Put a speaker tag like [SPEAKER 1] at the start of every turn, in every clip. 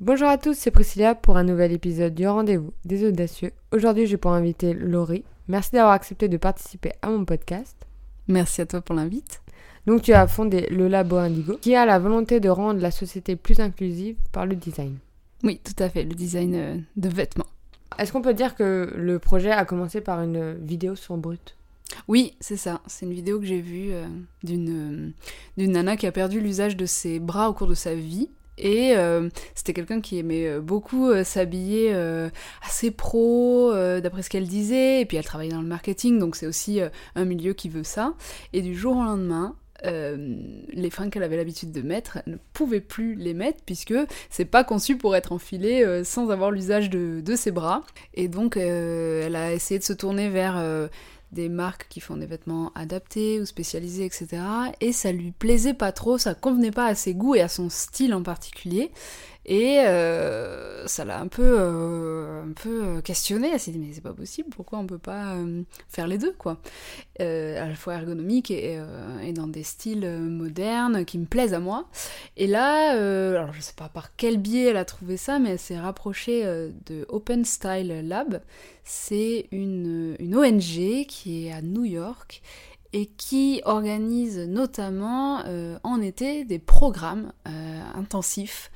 [SPEAKER 1] Bonjour à tous, c'est Priscilla pour un nouvel épisode du Rendez-vous des Audacieux. Aujourd'hui, j'ai pour inviter Laurie. Merci d'avoir accepté de participer à mon podcast.
[SPEAKER 2] Merci à toi pour l'invite.
[SPEAKER 1] Donc, tu as fondé le Labo Indigo, qui a la volonté de rendre la société plus inclusive par le design.
[SPEAKER 2] Oui, tout à fait, le design euh, de vêtements.
[SPEAKER 1] Est-ce qu'on peut dire que le projet a commencé par une vidéo sur Brut?
[SPEAKER 2] Oui, c'est ça. C'est une vidéo que j'ai vue euh, d'une euh, d'une nana qui a perdu l'usage de ses bras au cours de sa vie et euh, c'était quelqu'un qui aimait euh, beaucoup euh, s'habiller assez pro, d'après ce qu'elle disait. Et puis elle travaillait dans le marketing, donc c'est aussi un milieu qui veut ça. Et du jour au lendemain, les fringues qu'elle avait l'habitude de mettre, elle ne pouvait plus les mettre puisque c'est pas conçu pour être enfilé sans avoir l'usage de, de, ses bras. Et donc elle a essayé de se tourner vers des marques qui font des vêtements adaptés ou spécialisés, etc. Et ça lui plaisait pas trop, ça convenait pas à ses goûts et à son style en particulier. Et euh, ça l'a un peu, euh, un peu euh, questionné. Elle s'est dit mais c'est pas possible, pourquoi on peut pas faire les deux quoi? À la fois ergonomique et, et, dans des styles modernes qui me plaisent à moi. Et là, alors je sais pas par quel biais elle a trouvé ça, mais elle s'est rapprochée de Open Style Lab. C'est une, une ONG qui est à New York et qui organise notamment en été des programmes intensifs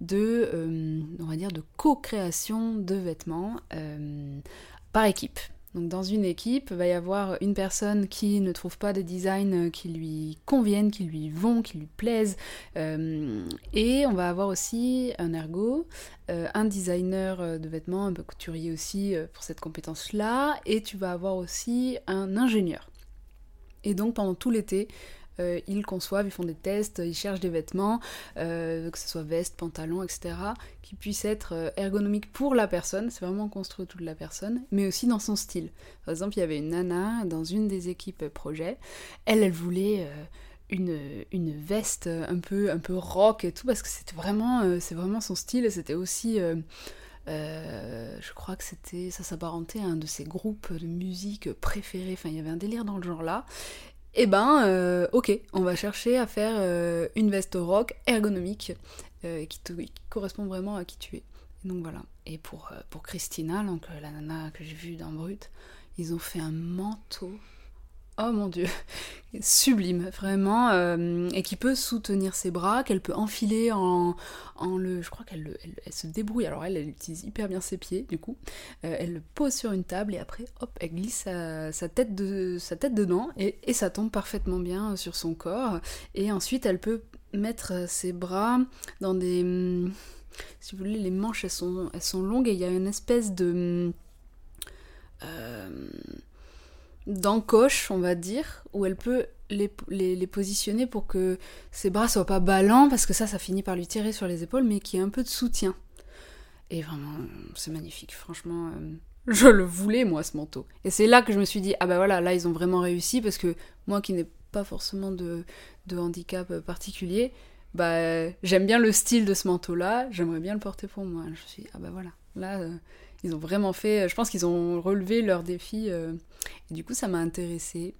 [SPEAKER 2] de, euh, on va dire, de co-création de vêtements euh, par équipe. Donc dans une équipe, il va y avoir une personne qui ne trouve pas des designs qui lui conviennent, qui lui vont, qui lui plaisent. Euh, et on va avoir aussi un ergo, un designer de vêtements, un couturier aussi pour cette compétence-là. Et tu vas avoir aussi un ingénieur. Et donc pendant tout l'été, euh, ils conçoivent, ils font des tests, ils cherchent des vêtements, euh, que ce soit veste, pantalon, etc., qui puissent être euh, ergonomiques pour la personne, c'est vraiment construit autour de la personne, mais aussi dans son style. Par exemple, il y avait une nana dans une des équipes projet, elle, elle voulait... Une, une, veste un peu, un peu rock et tout, parce que c'était vraiment, c'est vraiment son style, c'était aussi... je crois que c'était ça s'apparentait à un de ses groupes de musique préférés. Enfin, il y avait un délire dans le genre là. Eh ben, euh, ok, on va chercher à faire euh, une veste rock ergonomique euh, qui, correspond vraiment à qui tu es. donc voilà. Et pour, pour Christina, donc la nana que j'ai vue dans Brut, ils ont fait un manteau oh mon dieu, sublime, vraiment, euh, et qui peut soutenir ses bras, qu'elle peut enfiler en, en le... Je crois qu'elle elle, se débrouille, alors elle, elle utilise hyper bien ses pieds, du coup, euh, elle le pose sur une table et après, hop, elle glisse sa, tête, dedans et, ça tombe parfaitement bien sur son corps, et ensuite elle peut mettre ses bras dans des... Hum, si vous voulez, les manches, elles sont, elles sont longues et il y a une espèce de... Euh, d'encoche, on va dire, où elle peut les, les, positionner pour que ses bras soient pas ballants, parce que ça, ça finit par lui tirer sur les épaules, mais qu'il y ait un peu de soutien. Et vraiment, c'est magnifique, franchement. Euh, je le voulais, moi, ce manteau. Et c'est là que je me suis dit, ah bah voilà, là, ils ont vraiment réussi, parce que moi qui n'ai pas forcément de, de handicap particulier, bah j'aime bien le style de ce manteau-là, j'aimerais bien le porter pour moi. Je me suis dit, ah bah voilà, là, euh, ils ont vraiment fait, je pense qu'ils ont relevé leur défi. Euh, et du coup, ça m'a intéressée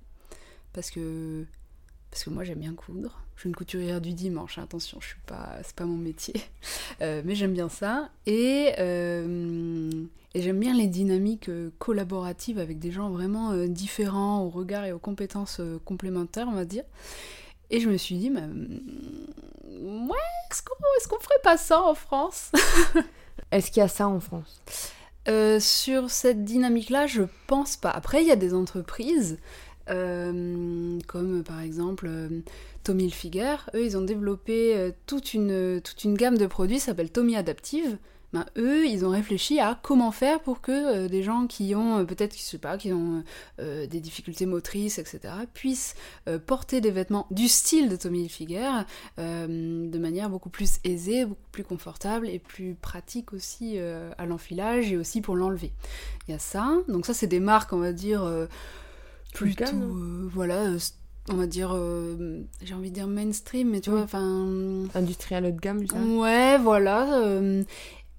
[SPEAKER 2] parce que parce que moi j'aime bien coudre. Je suis une couturière du dimanche, hein, attention, je suis pas, c'est pas mon métier, euh, mais j'aime bien ça et, euh, et j'aime bien les dynamiques collaboratives avec des gens vraiment différents au regard et aux compétences complémentaires, on va dire. Et je me suis dit, bah, ouais, est-ce qu'on est ferait pas ça en France?
[SPEAKER 1] Est-ce qu'il y a ça en France?
[SPEAKER 2] Euh, sur cette dynamique-là, je pense pas. Après, il y a des entreprises, euh, comme par exemple euh, Tommy Hilfiger, eux, ils ont développé toute, une, toute une gamme de produits, s'appelle Tommy Adaptive, ben, eux, ils ont réfléchi à comment faire pour que euh, des gens qui ont, euh, peut-être, je sais pas, qui ont euh, des difficultés motrices, etc., puissent porter des vêtements du style de Tommy Hilfiger de manière beaucoup plus aisée, beaucoup plus confortable et plus pratique aussi à l'enfilage et aussi pour l'enlever. Il y a ça. Donc ça, c'est des marques, on va dire, plutôt, voilà on va dire, j'ai envie de dire mainstream, mais tu vois, enfin...
[SPEAKER 1] Industriel haut de gamme,
[SPEAKER 2] Ouais, voilà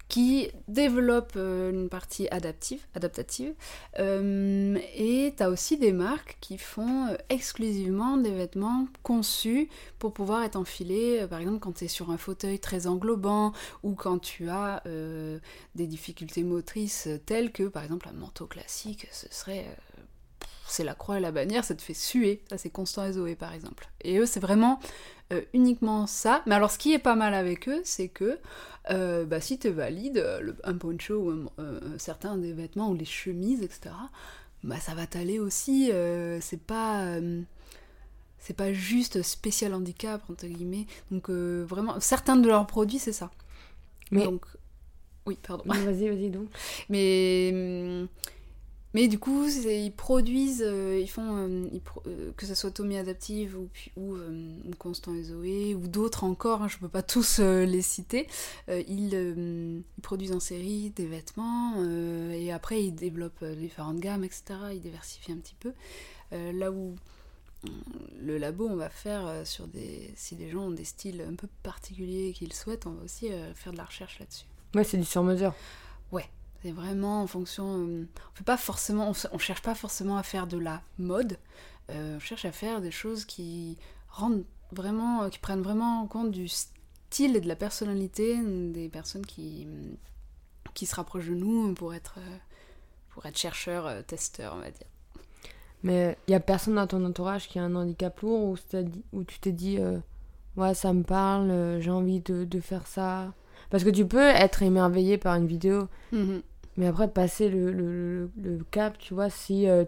[SPEAKER 2] qui développent euh, une partie adaptive, adaptative. Euh, et tu as aussi des marques qui font euh, exclusivement des vêtements conçus pour pouvoir être enfilés, par exemple quand tu es sur un fauteuil très englobant ou quand tu as des difficultés motrices telles que par exemple un manteau classique, ce serait c'est la croix et la bannière, ça te fait suer. Ça, c'est Constant et Zoé, par exemple. Et eux, c'est vraiment euh, uniquement ça. Mais alors, ce qui est pas mal avec eux, c'est que euh, bah, si tu valides euh, un poncho ou certains des vêtements ou les chemises, etc., bah, ça va t'aller aussi. c'est pas. c'est pas juste spécial handicap, entre guillemets. Donc, vraiment, certains de leurs produits, c'est ça. Mais. Donc. Oui, pardon.
[SPEAKER 1] Vas-y, vas-y donc.
[SPEAKER 2] Mais. Mais du coup, ils produisent, euh, ils font, euh, euh, que ce soit Tommy Adaptive ou, ou, Constant et Zoé, ou d'autres encore, hein, je ne peux pas tous les citer, ils, produisent en série des vêtements, et après ils développent différentes gammes, etc. Ils diversifient un petit peu. là où le labo, on va faire sur des... Si des gens ont des styles un peu particuliers qu'ils souhaitent, on va aussi faire de la recherche là-dessus.
[SPEAKER 1] Ouais, c'est du sur-mesure.
[SPEAKER 2] Ouais, c'est vraiment en fonction. Euh, on fait pas forcément, on, cherche pas forcément à faire de la mode. Euh, on cherche à faire des choses qui rendent vraiment, euh, qui prennent vraiment en compte du style et de la personnalité des personnes qui qui se rapprochent de nous pour être pour être chercheur, testeur, on va dire.
[SPEAKER 1] Mais il y a personne dans ton entourage qui a un handicap lourd ou, tu t'es dit ça me parle, j'ai envie de, de faire ça? Parce que tu peux être émerveillé par une vidéo, mhm. mais après passer le, le, le, cap, tu vois, si euh,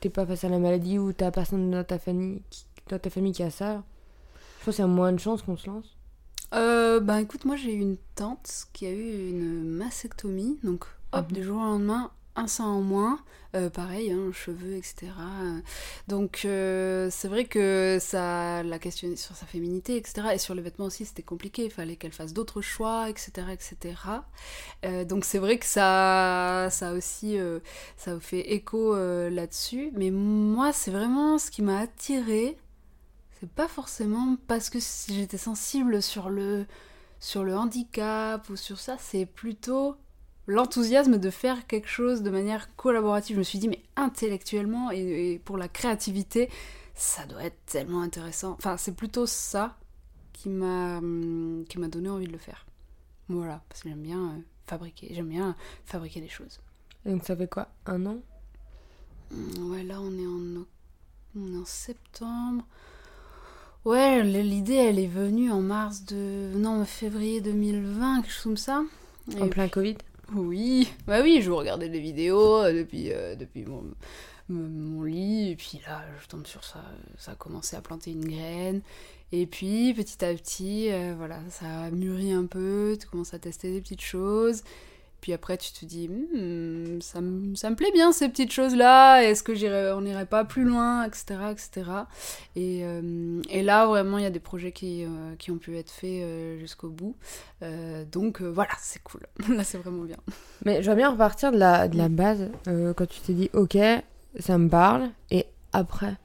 [SPEAKER 1] t'es pas face à la maladie ou t'as personne dans ta famille qui, dans ta famille qui a ça, je pense qu'il y a moins de chances qu'on se lance.
[SPEAKER 2] Euh, bah écoute, moi j'ai eu une tante qui a eu une mastectomie, donc hop, mhm. du jour au lendemain, un sein en moins, euh, pareil, hein, cheveux, etc. Donc euh, c'est vrai que ça l'a questionné sur sa féminité, etc. Et sur les vêtements aussi, c'était compliqué, il fallait qu'elle fasse d'autres choix, etc. etc. Euh, donc c'est vrai que ça, ça aussi, ça fait écho là-dessus. Mais moi, c'est vraiment ce qui m'a attiré. C'est pas forcément parce que j'étais sensible sur le, sur le handicap ou sur ça, c'est plutôt l'enthousiasme de faire quelque chose de manière collaborative. Je me suis dit, mais intellectuellement et, pour la créativité, ça doit être tellement intéressant. Enfin, c'est plutôt ça qui m'a hum, qui m'a donné envie de le faire. Voilà, parce que j'aime bien euh, fabriquer, j'aime bien fabriquer des choses.
[SPEAKER 1] Et donc ça fait quoi? Un an?
[SPEAKER 2] Hum, Ouais, là on est en, on est en septembre. Ouais, l'idée elle est venue en mars de. Non, février 2020, quelque chose comme ça.
[SPEAKER 1] En plein Covid?
[SPEAKER 2] Oui, bah oui, je regardais des vidéos euh, depuis, euh, depuis mon, mon, lit, et puis là, je tombe sur ça, ça a commencé à planter une graine, et puis petit à petit, euh, voilà, ça a mûri un peu, tu commences à tester des petites choses, puis après, tu te dis, hmm, ça, me, ça, me plaît bien ces petites choses-là, est-ce que j'irai, on n'irait pas plus loin, etc. etc. Et, euh, et là, vraiment, il y a des projets qui, euh, qui ont pu être faits euh, jusqu'au bout. donc voilà, c'est cool. là, c'est vraiment bien.
[SPEAKER 1] Mais je veux bien repartir de la, de la base, quand tu t'es dit, ok, ça me parle, et après,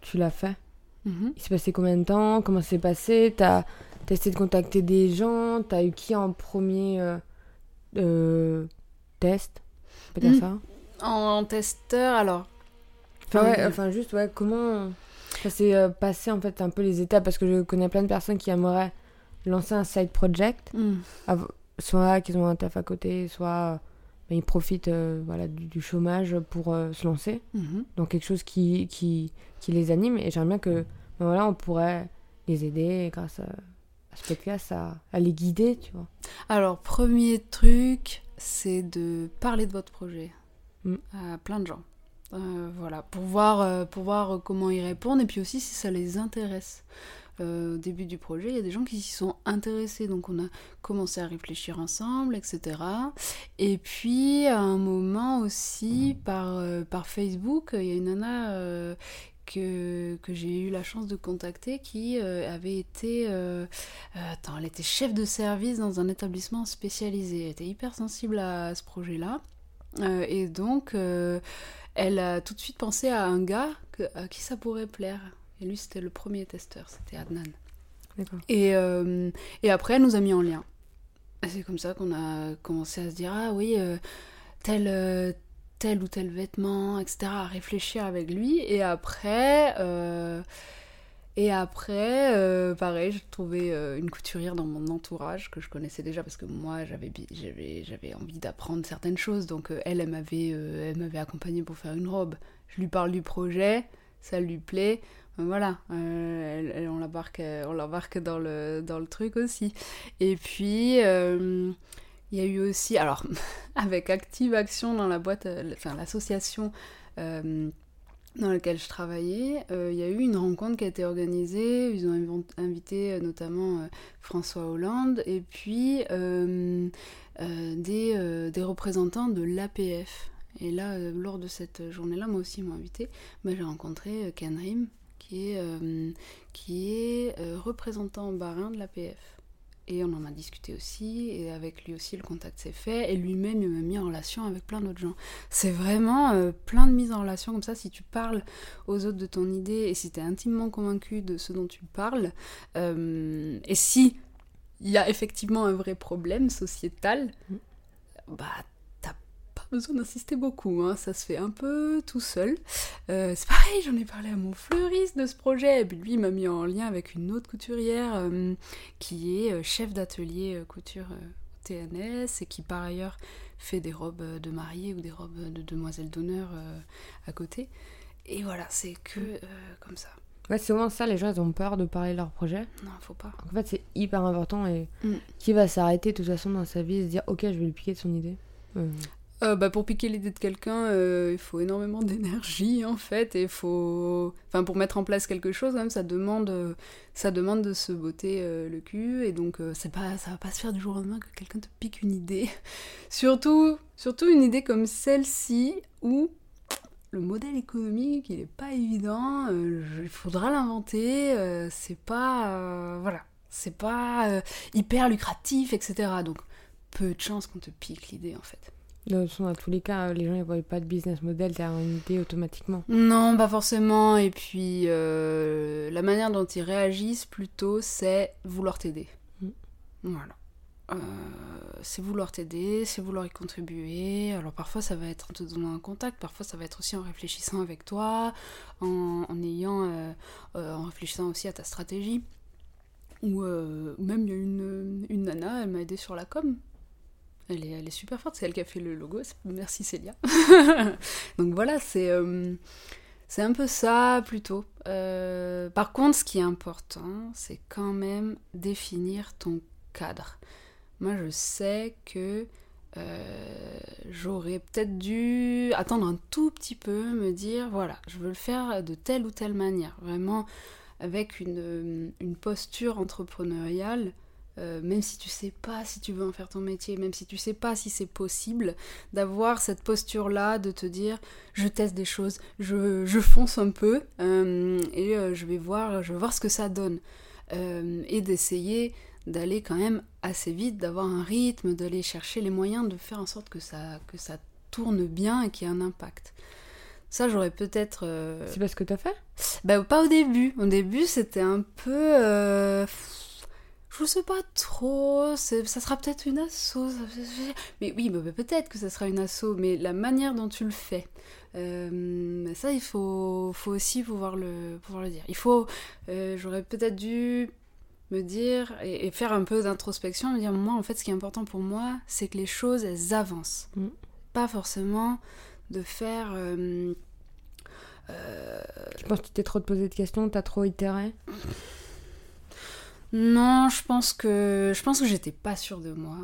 [SPEAKER 1] tu l'as fait. Mhm. Il s'est passé combien de temps? Comment ça s'est passé? T'as as essayé de contacter des gens? T'as eu qui en premier euh, test, peut dire hmm. ça
[SPEAKER 2] en, testeur, alors
[SPEAKER 1] Enfin, ouais, euh, enfin, juste, ouais, comment ça s'est euh, passé en fait un peu les étapes Parce que je connais plein de personnes qui aimeraient lancer un side project, hmm. soit qu'ils ont un taf à côté, soit ils profitent voilà, du, chômage pour se lancer mhm. dans quelque chose qui, qui, qui les anime. Et j'aimerais bien que ben, voilà, on pourrait les aider grâce à podcast à, à les guider, tu vois.
[SPEAKER 2] Alors, premier truc, c'est de parler de votre projet mm. à plein de gens. Euh, voilà, pour voir, euh, pour voir comment ils répondent et puis aussi si ça les intéresse. Euh, au début du projet, il y a des gens qui s'y sont intéressés, donc on a commencé à réfléchir ensemble, etc. Et puis à un moment aussi, par, par Facebook, il y a une nana que, que j'ai eu la chance de contacter qui euh, avait été euh, euh, attends, elle était chef de service dans un établissement spécialisé. Elle était hyper sensible à, ce projet-là. et donc, elle a tout de suite pensé à un gars à qui ça pourrait plaire. Et lui, c'était le premier testeur, c'était Adnan. Et, et après, elle nous a mis en lien. c'est comme ça qu'on a commencé à se dire ah oui, tel, tel ou tel vêtement, etc. À réfléchir avec lui. Et après, et après, euh, pareil, j'ai trouvé euh, une couturière dans mon entourage que je connaissais déjà parce que moi, j'avais, envie d'apprendre certaines choses. Donc euh, elle, elle m'avait, elle accompagnée pour faire une robe. Je lui parle du projet, ça lui plaît. Voilà, l'embarque, on l'embarque dans le, dans le truc aussi. Et puis, il y a eu aussi, alors, avec Active Action dans la boîte, enfin l'association dans lequel je travaillais, euh, il y a eu une rencontre qui a été organisée. Ils ont invité euh, notamment euh, François Hollande et puis des, représentants de l'APF. Et là, lors de cette journée-là, moi aussi, ils m'ont invité. J'ai rencontré Ken Rim, qui est, qui est représentant barin de l'APF. Et on en a discuté aussi, et avec lui aussi le contact s'est fait, et lui-même il m'a mis en relation avec plein d'autres gens. C'est vraiment euh, plein de mises en relation comme ça, si tu parles aux autres de ton idée, et si tu es intimement convaincu de ce dont tu parles, euh, et si il y a effectivement un vrai problème sociétal, mm. bah besoin d'insister beaucoup, hein. ça se fait un peu tout seul. Euh, c'est pareil, j'en ai parlé à mon fleuriste de ce projet, et puis lui m'a mis en lien avec une autre couturière euh, qui est euh, chef d'atelier couture TNS et qui par ailleurs fait des robes de mariée ou des robes de demoiselle d'honneur à côté. Et voilà, c'est que comme ça.
[SPEAKER 1] Ouais, c'est souvent ça, les gens ils ont peur de parler de leur projet.
[SPEAKER 2] Non, faut pas.
[SPEAKER 1] En fait, c'est hyper important et mm. qui va s'arrêter de toute façon dans sa vie et se dire ok, je vais lui piquer de son idée.
[SPEAKER 2] Euh, bah, pour piquer l'idée de quelqu'un, euh, il faut énormément d'énergie en fait, et faut, enfin pour mettre en place quelque chose, même ça demande, euh, ça demande de se botter le cul, et donc c'est pas, ça va pas se faire du jour au lendemain que quelqu'un te pique une idée. surtout, surtout une idée comme celle-ci où le modèle économique il est pas évident, il faudra l'inventer, c'est pas, voilà, c'est pas hyper lucratif, etc. Donc peu de chance qu'on te pique l'idée en fait.
[SPEAKER 1] De toute dans tous les cas, les gens ne voient pas de business model derrière une idée automatiquement.
[SPEAKER 2] Non, pas forcément. Et puis, euh, la manière dont ils réagissent plutôt, c'est vouloir t'aider. Mm. Voilà. Euh, c'est vouloir t'aider, c'est vouloir y contribuer. Alors parfois ça va être en te donnant un contact, parfois ça va être aussi en réfléchissant avec toi, en, ayant, euh, en réfléchissant aussi à ta stratégie. Ou même il y a une, une nana, elle m'a aidé sur la com. Elle est, super forte, c'est elle qui a fait le logo. Merci Célia. Donc voilà, c'est euh, c'est un peu ça plutôt. Euh, par contre, ce qui est important, c'est quand même définir ton cadre. Moi, je sais que euh, j'aurais peut-être dû attendre un tout petit peu, me dire voilà, je veux le faire de telle ou telle manière, vraiment avec une posture entrepreneuriale euh, même si tu sais pas si tu veux en faire ton métier, même si tu sais pas si c'est possible, d'avoir cette posture-là, de te dire je teste des choses, je, je fonce un peu euh, et euh, je, vais voir, je vais voir ce que ça donne. et d'essayer d'aller quand même assez vite, d'avoir un rythme, d'aller chercher les moyens de faire en sorte que ça, que ça tourne bien et qu'il y ait un impact. Ça, j'aurais peut-être.
[SPEAKER 1] C'est parce que t'as fait?
[SPEAKER 2] Bah, pas au début. Au début, c'était un peu je sais pas trop, ça sera peut-être une asso. Mais oui, bah, bah, peut-être que ça sera une asso, mais la manière dont tu le fais, euh, ça il faut, faut aussi pouvoir le, pouvoir le dire. Il faut, euh, j'aurais peut-être dû me dire et, faire un peu d'introspection, me dire moi en fait ce qui est important pour moi, c'est que les choses elles avancent, mm. pas forcément de faire. Euh,
[SPEAKER 1] tu penses que tu t'es trop poser de questions, t'as trop itéré?
[SPEAKER 2] Non, je pense que je pense que j'étais pas sûre de moi.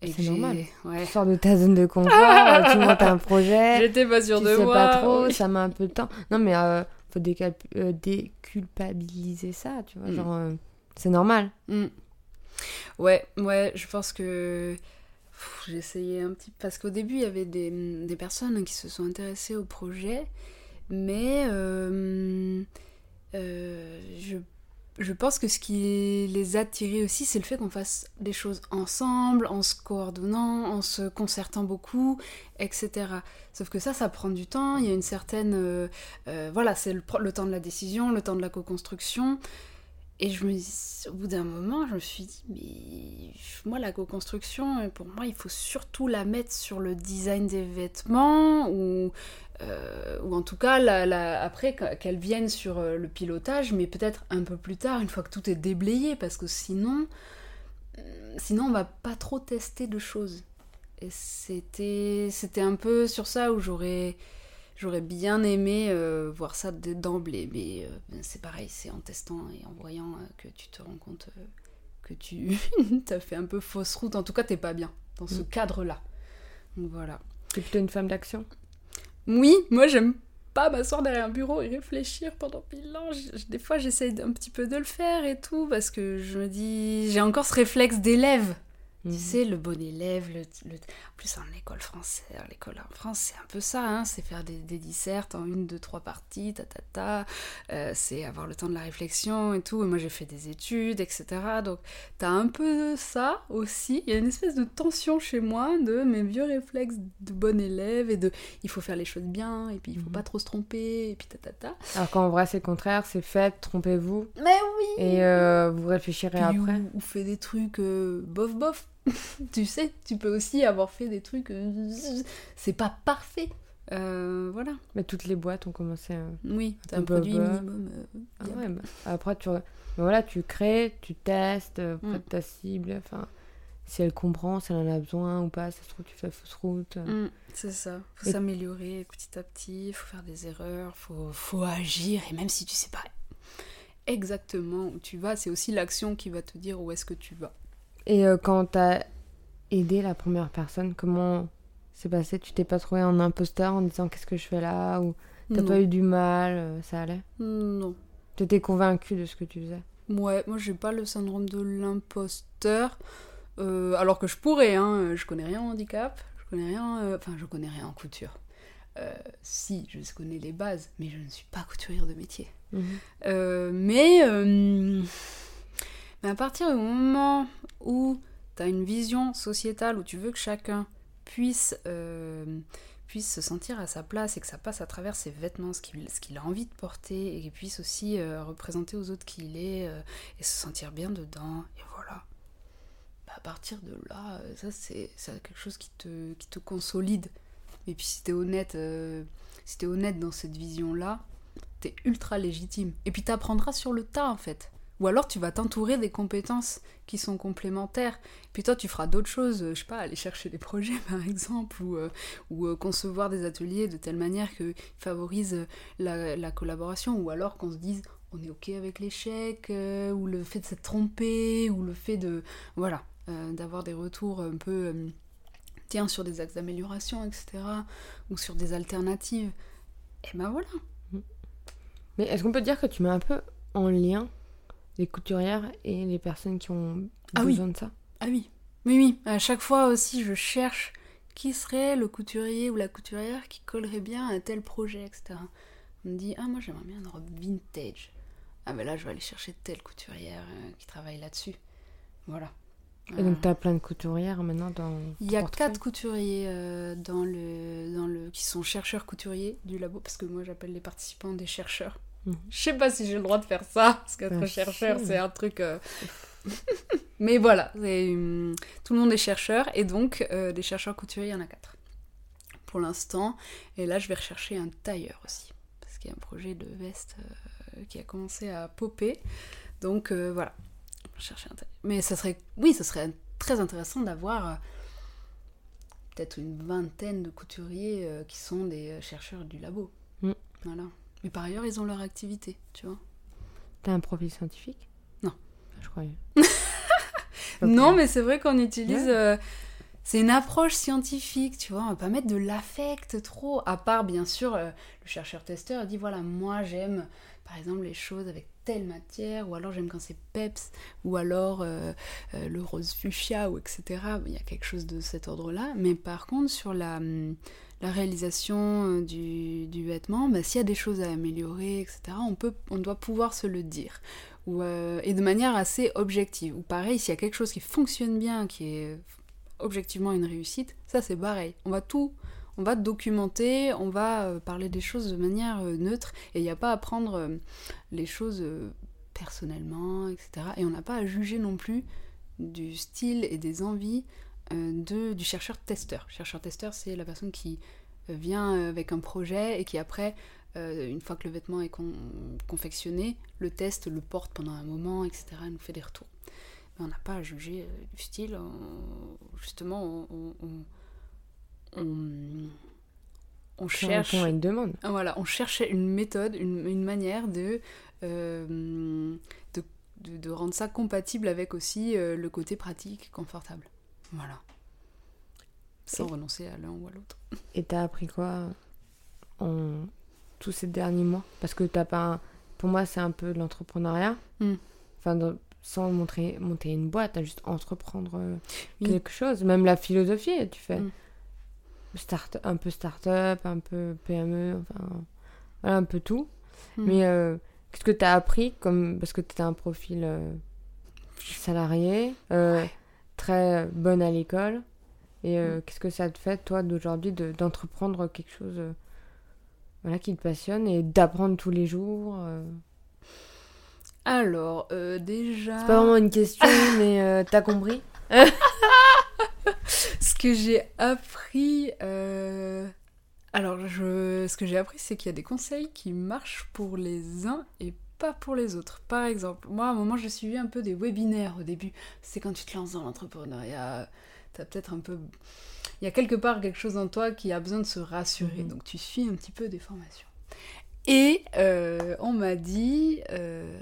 [SPEAKER 1] C'est normal. Ouais. Tu sors de ta zone de confort, euh, tu montes un projet.
[SPEAKER 2] J'étais pas sûre de
[SPEAKER 1] sais
[SPEAKER 2] moi.
[SPEAKER 1] pas trop, ça met un peu de temps. Non, mais euh, faut euh, déculpabiliser ça, tu vois. Mm. Genre, euh, c'est normal.
[SPEAKER 2] Mm. Ouais, ouais, je pense que essayé un petit parce qu'au début il y avait des, des, personnes qui se sont intéressées au projet, mais je je pense que ce qui les a tirés aussi, c'est le fait qu'on fasse des choses ensemble, en se coordonnant, en se concertant beaucoup, etc. Sauf que ça, ça prend du temps, il y a une certaine... Euh, euh, voilà, c'est le, temps de la décision, le temps de la co-construction. Et je me au bout d'un moment, je me suis dit, mais moi, la co-construction, pour moi, il faut surtout la mettre sur le design des vêtements, ou, euh, ou en tout cas, la, après, qu'elle vienne sur euh, le pilotage, mais peut-être un peu plus tard, une fois que tout est déblayé, parce que sinon, euh, sinon on va pas trop tester de choses. Et c'était, c'était un peu sur ça où j'aurais J'aurais bien aimé euh, voir ça d'emblée, mais euh, c'est pareil, c'est en testant et en voyant que tu te rends compte que tu as fait un peu fausse route. En tout cas, t'es pas bien dans ce mm. cadre-là. Donc voilà.
[SPEAKER 1] T'es plutôt une femme d'action?
[SPEAKER 2] Oui, moi j'aime pas m'asseoir derrière un bureau et réfléchir pendant mille ans. des fois, j'essaye un petit peu de le faire et tout, parce que je me dis, j'ai encore ce réflexe d'élève. Tu mhm. sais, le bon élève, le, en plus en école française, l'école en France, c'est un peu ça, hein, c'est faire des, des, dissertes en une, deux, trois parties, ta ta ta, euh, c'est avoir le temps de la réflexion et tout, et moi j'ai fait des études, etc. Donc t'as un peu ça aussi, il y a une espèce de tension chez moi de mes vieux réflexes de bon élève et de il faut faire les choses bien, et puis il faut mhm. pas trop se tromper, et puis ta ta ta.
[SPEAKER 1] Alors qu'en vrai c'est le contraire, c'est fait, trompez-vous.
[SPEAKER 2] Mais oui
[SPEAKER 1] Et euh, vous réfléchirez après.
[SPEAKER 2] Ou, ou fait des trucs euh, bof bof tu sais, tu peux aussi avoir fait des trucs. Euh, c'est pas parfait. Euh, voilà.
[SPEAKER 1] Mais toutes les boîtes ont commencé à.
[SPEAKER 2] Oui, un, un produit minimum.
[SPEAKER 1] Euh, ah ouais, bah, après, tu, voilà, tu crées, tu testes auprès de ta cible. Enfin, si elle comprend, si elle en a besoin ou pas, ça se trouve, tu fais fausse route.
[SPEAKER 2] Mm, c'est ça. faut s'améliorer petit à petit, faut faire des erreurs, faut, faut agir. Et même si tu sais pas exactement où tu vas, c'est aussi l'action qui va te dire où est-ce que tu vas.
[SPEAKER 1] Et euh, quand t'as aidé la première personne, comment c'est passé? Tu t'es pas trouvé en imposteur en disant qu'est-ce que je fais là? Ou t'as pas eu du mal euh, Ça allait?
[SPEAKER 2] Non.
[SPEAKER 1] T'étais convaincu de ce que tu faisais?
[SPEAKER 2] Ouais, moi j'ai pas le syndrome de l'imposteur. Euh, alors que je pourrais, hein, je connais rien en handicap, je connais rien, enfin je connais rien en couture. si, je connais les bases, mais je ne suis pas couturière de métier. Mhm. mais mais à partir du moment où tu as une vision sociétale, où tu veux que chacun puisse, euh, puisse se sentir à sa place et que ça passe à travers ses vêtements, ce qu'il a envie de porter, et qu'il puisse aussi euh, représenter aux autres qui il est euh, et se sentir bien dedans, et voilà. Bah, à partir de là, ça c'est quelque chose qui te, qui te consolide. Et puis si t'es honnête, si es honnête dans cette vision-là, t'es ultra légitime. Et puis t'apprendras sur le tas en fait. Ou alors tu vas t'entourer des compétences qui sont complémentaires. Puis toi, tu feras d'autres choses, euh, je sais pas, aller chercher des projets par exemple, ou, euh, euh, concevoir des ateliers de telle manière qu'ils favorisent la, collaboration, ou alors qu'on se dise on est ok avec l'échec, ou le fait de s'être trompé, ou le fait de. Voilà, d'avoir des retours un peu. tiens, sur des axes d'amélioration, etc., ou sur des alternatives. Et ben voilà.
[SPEAKER 1] Mais est-ce qu'on peut dire que tu mets un peu en lien les couturières et les personnes qui ont ah besoin de ça.
[SPEAKER 2] Ah oui. Oui, oui. À chaque fois aussi, je cherche qui serait le couturier ou la couturière qui collerait bien à tel projet, etc. On me dit, ah, moi j'aimerais bien une robe vintage. Ah, ben là, je vais aller chercher telle couturière euh, qui travaille là-dessus. Voilà.
[SPEAKER 1] Et donc, tu as plein de couturières maintenant dans.
[SPEAKER 2] Il y a quatre couturiers euh, dans le, dans le, qui sont chercheurs couturiers du labo, parce que moi j'appelle les participants des chercheurs. Je sais pas si j'ai le droit de faire ça, parce qu'être chercheur, c'est un truc. Euh, mais voilà, hum, tout le monde est chercheur, et donc euh, des chercheurs couturiers, il y en a quatre pour l'instant. Et là, je vais rechercher un tailleur aussi, parce qu'il y a un projet de veste euh, qui a commencé à popper. Donc voilà, chercher un tailleur. Mais ça serait, oui, ça serait très intéressant d'avoir peut-être une vingtaine de couturiers qui sont des chercheurs du labo. Mm. Voilà. Mais par ailleurs, ils ont leur activité, tu vois.
[SPEAKER 1] T'as un profil scientifique?
[SPEAKER 2] Non.
[SPEAKER 1] Je croyais.
[SPEAKER 2] non, mais c'est vrai qu'on utilise. Euh, c'est une approche scientifique, tu vois. On va pas mettre de l'affect trop. À part, bien sûr, euh, le chercheur-testeur dit voilà, moi j'aime, par exemple, les choses avec telle matière, ou alors j'aime quand c'est peps, ou alors euh, le rose fuchsia, ou etc. Il y a quelque chose de cet ordre-là. Mais par contre, sur la. La réalisation euh, du, vêtement, bah, s'il y a des choses à améliorer, etc., on, peut, on doit pouvoir se le dire. Euh, et de manière assez objective. Ou pareil, s'il y a quelque chose qui fonctionne bien, qui est objectivement une réussite, ça c'est pareil. On va tout, on va documenter, on va euh, parler des choses de manière neutre, et il n'y a pas à prendre les choses personnellement, etc. Et on n'a pas à juger non plus du style et des envies de, du chercheur-testeur. Chercheur-testeur, c'est la personne qui vient avec un projet et qui après, une fois que le vêtement est confectionné, le teste, le porte pendant un moment, etc. Nous fait des retours. Mais on n'a pas à juger du style. justement, on, on, cherche
[SPEAKER 1] une demande.
[SPEAKER 2] Voilà, on cherchait une méthode, une, manière de, euh, de, de, rendre ça compatible avec aussi euh, le côté pratique, confortable. Voilà. Sans renoncer à l'un ou à l'autre.
[SPEAKER 1] Et t'as appris quoi en tous ces derniers mois? Parce que t'as pas. Pour moi, c'est un peu de l'entrepreneuriat. Hmm. Enfin, sans montrer, monter une boîte, juste entreprendre euh, quelque chose. Même la philosophie, tu fais. Hmm start, un peu start-up, un peu PME, enfin, voilà, un peu tout. Hmm. Mais euh, qu'est-ce que tu as appris comme, Parce que tu as un profil euh, salarié, euh, très bonne à l'école. Et hmm. qu'est-ce que ça te fait, toi, d'aujourd'hui, d'entreprendre quelque chose voilà, qui te passionne et d'apprendre tous les jours
[SPEAKER 2] Alors, déjà.
[SPEAKER 1] C'est pas vraiment une question, mais t'as compris?
[SPEAKER 2] Ce que j'ai appris. Euh, alors, je... ce que j'ai appris, c'est qu'il y a des conseils qui marchent pour les uns et pas pour les autres. Par exemple, moi, à un moment, j'ai suivi un peu des webinaires au début. C'est quand tu te lances dans l'entrepreneuriat, t'as peut-être un peu. Il y a quelque part quelque chose en toi qui a besoin de se rassurer. Mhm. Donc, tu suis un petit peu des formations. Et euh, on m'a dit, euh,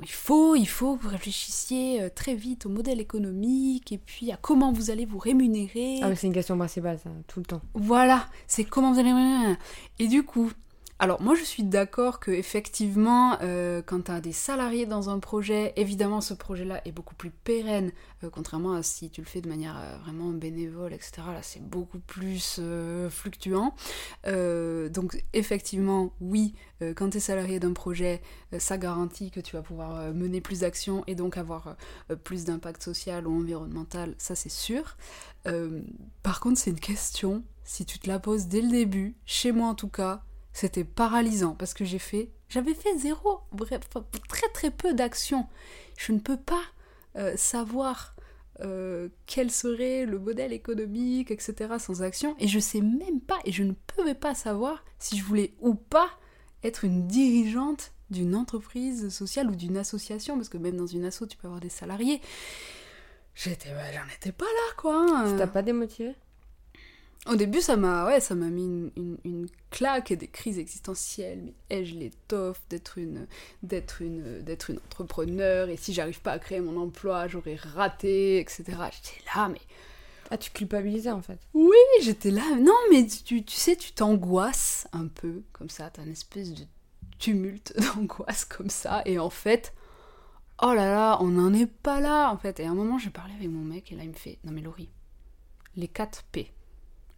[SPEAKER 2] il faut, il faut que vous réfléchissiez euh, très vite au modèle économique et puis à comment vous allez vous rémunérer.
[SPEAKER 1] Ah mais c'est une question principale ça, tout le temps.
[SPEAKER 2] Voilà, c'est comment vous allez rémunérer. Et du coup, alors moi je suis d'accord que effectivement euh, quand tu as des salariés dans un projet, évidemment ce projet-là est beaucoup plus pérenne, euh, contrairement à si tu le fais de manière euh, vraiment bénévole, etc. Là c'est beaucoup plus fluctuant. donc effectivement oui, quand tu es salarié d'un projet, ça garantit que tu vas pouvoir mener plus d'actions et donc avoir plus d'impact social ou environnemental, ça c'est sûr. par contre c'est une question, si tu te la poses dès le début, chez moi en tout cas, c'était paralysant parce que j'ai fait, j'avais fait zéro, très très peu d'actions. Je ne peux pas euh, savoir euh, quel serait le modèle économique, etc. sans action. Et je sais même pas, et je ne pouvais pas savoir si je voulais ou pas être une dirigeante d'une entreprise sociale ou d'une association, parce que même dans une asso, tu peux avoir des salariés. J'étais, j'en étais pas là, quoi.
[SPEAKER 1] Ça t'a pas démotivé
[SPEAKER 2] au début, ça m'a ouais, ça m'a mis une, une, claque et des crises existentielles. Mais ai-je l'étoffe d'être une, d'être, une, d'être une entrepreneur? Et si j'arrive pas à créer mon emploi, j'aurais raté, etc. J'étais là, mais...
[SPEAKER 1] Ah, tu culpabilisais en fait
[SPEAKER 2] Oui, j'étais là. Non, mais tu, tu sais, tu t'angoisses un peu, comme ça. T'as une espèce de tumulte d'angoisse comme ça. Et en fait, oh là là, on n'en est pas là, en fait. Et à un moment, je parlais avec mon mec, et là, il me fait Non, mais Laurie, les 4 P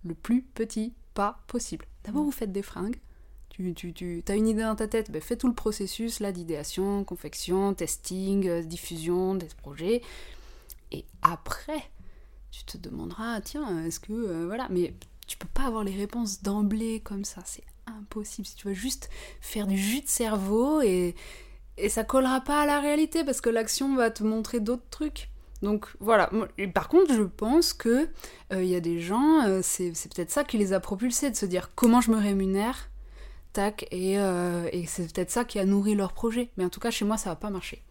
[SPEAKER 2] le plus petit pas possible. D'abord, vous faites des fringues. Tu, tu, tu as une idée dans ta tête, ben, fais tout le processus là d'idéation, confection, testing, euh, diffusion des projets. Et après, tu te demanderas, tiens, est-ce que. Euh, voilà, mais tu peux pas avoir les réponses d'emblée comme ça, c'est impossible. Si tu vas juste faire du jus de cerveau et, et ça collera pas à la réalité parce que l'action va te montrer d'autres trucs. Donc voilà. par contre, je pense que il euh, y a des gens, euh, c'est peut-être ça qui les a propulsés, de se dire comment je me rémunère, tac, et, euh, et c'est peut-être ça qui a nourri leur projet. Mais en tout cas, chez moi, ça va pas marcher.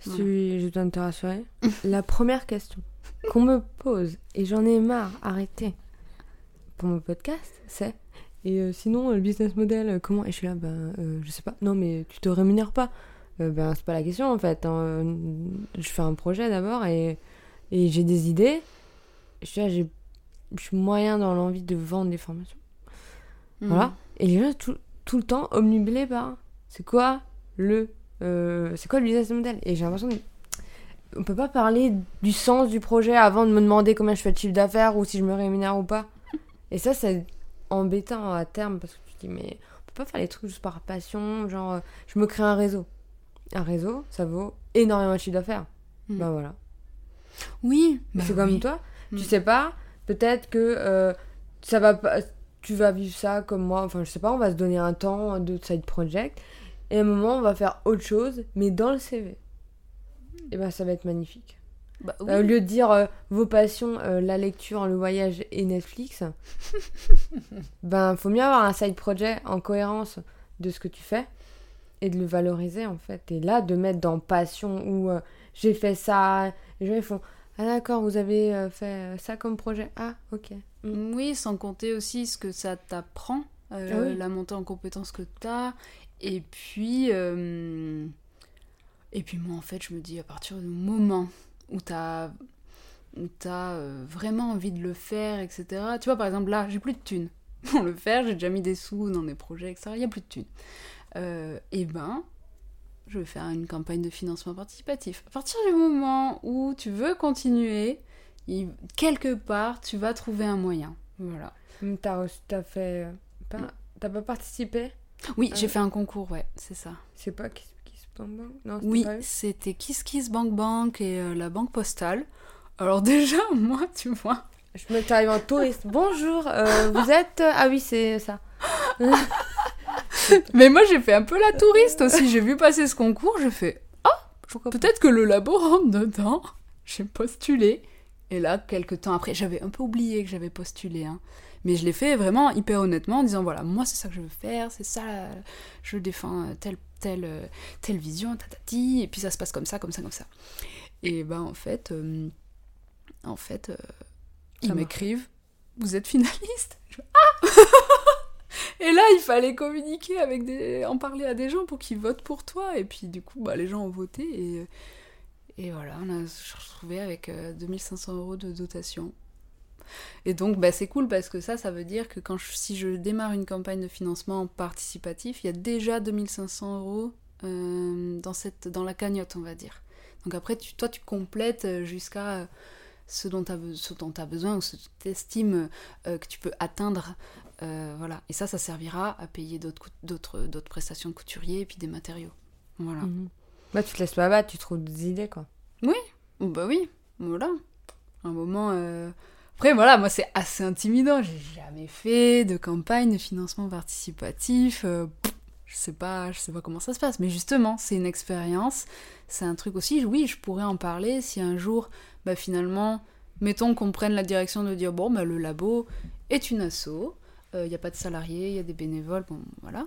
[SPEAKER 1] Si je dois te rassurer, la première question qu'on me pose, et j'en ai marre, arrêtez, pour mon podcast, c'est et sinon, le business model, comment? Et je suis là, ben, je sais pas. Non, mais tu te rémunères pas. Euh, ben c'est pas la question en fait. Hein. Je fais un projet d'abord et, et j'ai des idées. Je suis, je suis moyen dans l'envie de vendre des formations. Hmm. Voilà. Et les gens tout, tout, le temps omnibulés par c'est quoi le euh, c'est quoi le business model Et j'ai l'impression on peut pas parler du sens du projet avant de me demander combien je fais de chiffre d'affaires ou si je me rémunère ou pas. Et ça c'est embêtant à terme parce que tu te dis mais on peut pas faire les trucs juste par passion, genre euh, je me crée un réseau un réseau, ça vaut énormément de chiffre d'affaires. Ben Bah voilà.
[SPEAKER 2] Oui.
[SPEAKER 1] Bah c'est comme toi. Tu mm. sais pas, peut-être que euh, ça va pas, tu vas vivre ça comme moi. Enfin, je sais pas, on va se donner un temps de side project. Et à un moment, on va faire autre chose, mais dans le CV. Et ben, ça va être magnifique. Bah, au lieu de dire euh, vos passions, euh, la lecture, le voyage et Netflix, ben faut mieux avoir un side project en cohérence de ce que tu fais et de le valoriser en fait. Et là, de mettre dans passion ou euh, j'ai fait ça, les gens ils font ah d'accord, vous avez fait ça comme projet. Ah ok.
[SPEAKER 2] Mm. Oui, sans compter aussi ce que ça t'apprend, ah la montée en compétences que tu as. Et puis, et puis moi en fait, je me dis à partir du moment où tu as, euh, vraiment envie de le faire, etc. Tu vois, par exemple, là, j'ai plus de thunes pour le faire, j'ai déjà mis des sous dans des projets, etc. Il n'y a plus de thunes. Euh, eh ben, je vais faire une campagne de financement participatif. À partir du moment où tu veux continuer, quelque part, tu vas trouver un moyen. Voilà.
[SPEAKER 1] T'as as fait. T'as pas participé?
[SPEAKER 2] Oui, j'ai fait un concours, ouais, c'est ça.
[SPEAKER 1] C'est pas
[SPEAKER 2] oui, c'était Kiss Kiss Bank Bank et euh, la banque postale. Alors déjà, moi, tu vois...
[SPEAKER 1] Je me t'arrive en touriste. Bonjour, euh, vous êtes... Ah oui, c'est ça.
[SPEAKER 2] Mais moi, j'ai fait un peu la touriste aussi. J'ai vu passer ce concours, je fais... Ah, peut-être que le labo rentre dedans. J'ai postulé. Et là, quelques temps après, j'avais un peu oublié que j'avais postulé. Hein. Mais je l'ai fait vraiment hyper honnêtement en disant voilà, moi c'est ça que je veux faire, c'est ça, je défends tel telle, euh, telle vision, tatati, et puis ça se passe comme ça, comme ça, comme ça. Et ben en fait, euh, en fait, euh, ils m'écrivent, vous êtes finaliste Ah Et là, il fallait communiquer avec des, en parler à des gens pour qu'ils votent pour toi. Et puis du coup, bah, les gens ont voté et, et voilà, on a se retrouvé avec 2500 euros de dotation. Et donc, bah, c'est cool parce que ça, ça veut dire que quand si je démarre une campagne de financement participatif, il y a déjà 2500 euros euh, dans, cette, dans la cagnotte, on va dire. Donc après, tu, toi, tu complètes euh, jusqu'à euh, ce dont tu as, besoin ou ce que tu estimes que tu peux atteindre. Voilà. Et ça, ça servira à payer d'autres prestations de couturier et puis des matériaux. Voilà.
[SPEAKER 1] Mhm. Bah, tu te laisses pas battre, tu trouves des idées, quoi.
[SPEAKER 2] Oui, bah oui, voilà. Un moment après, voilà, moi, c'est assez intimidant. J'ai jamais fait de campagne de financement participatif. Euh, je sais pas, je sais pas comment ça se passe. Mais justement, c'est une expérience. C'est un truc aussi, oui, je pourrais en parler si un jour, bah, finalement, mettons qu'on prenne la direction de dire, bon, bah, le labo est une asso. Il euh, n'y a pas de salariés, il y a des bénévoles, bon, voilà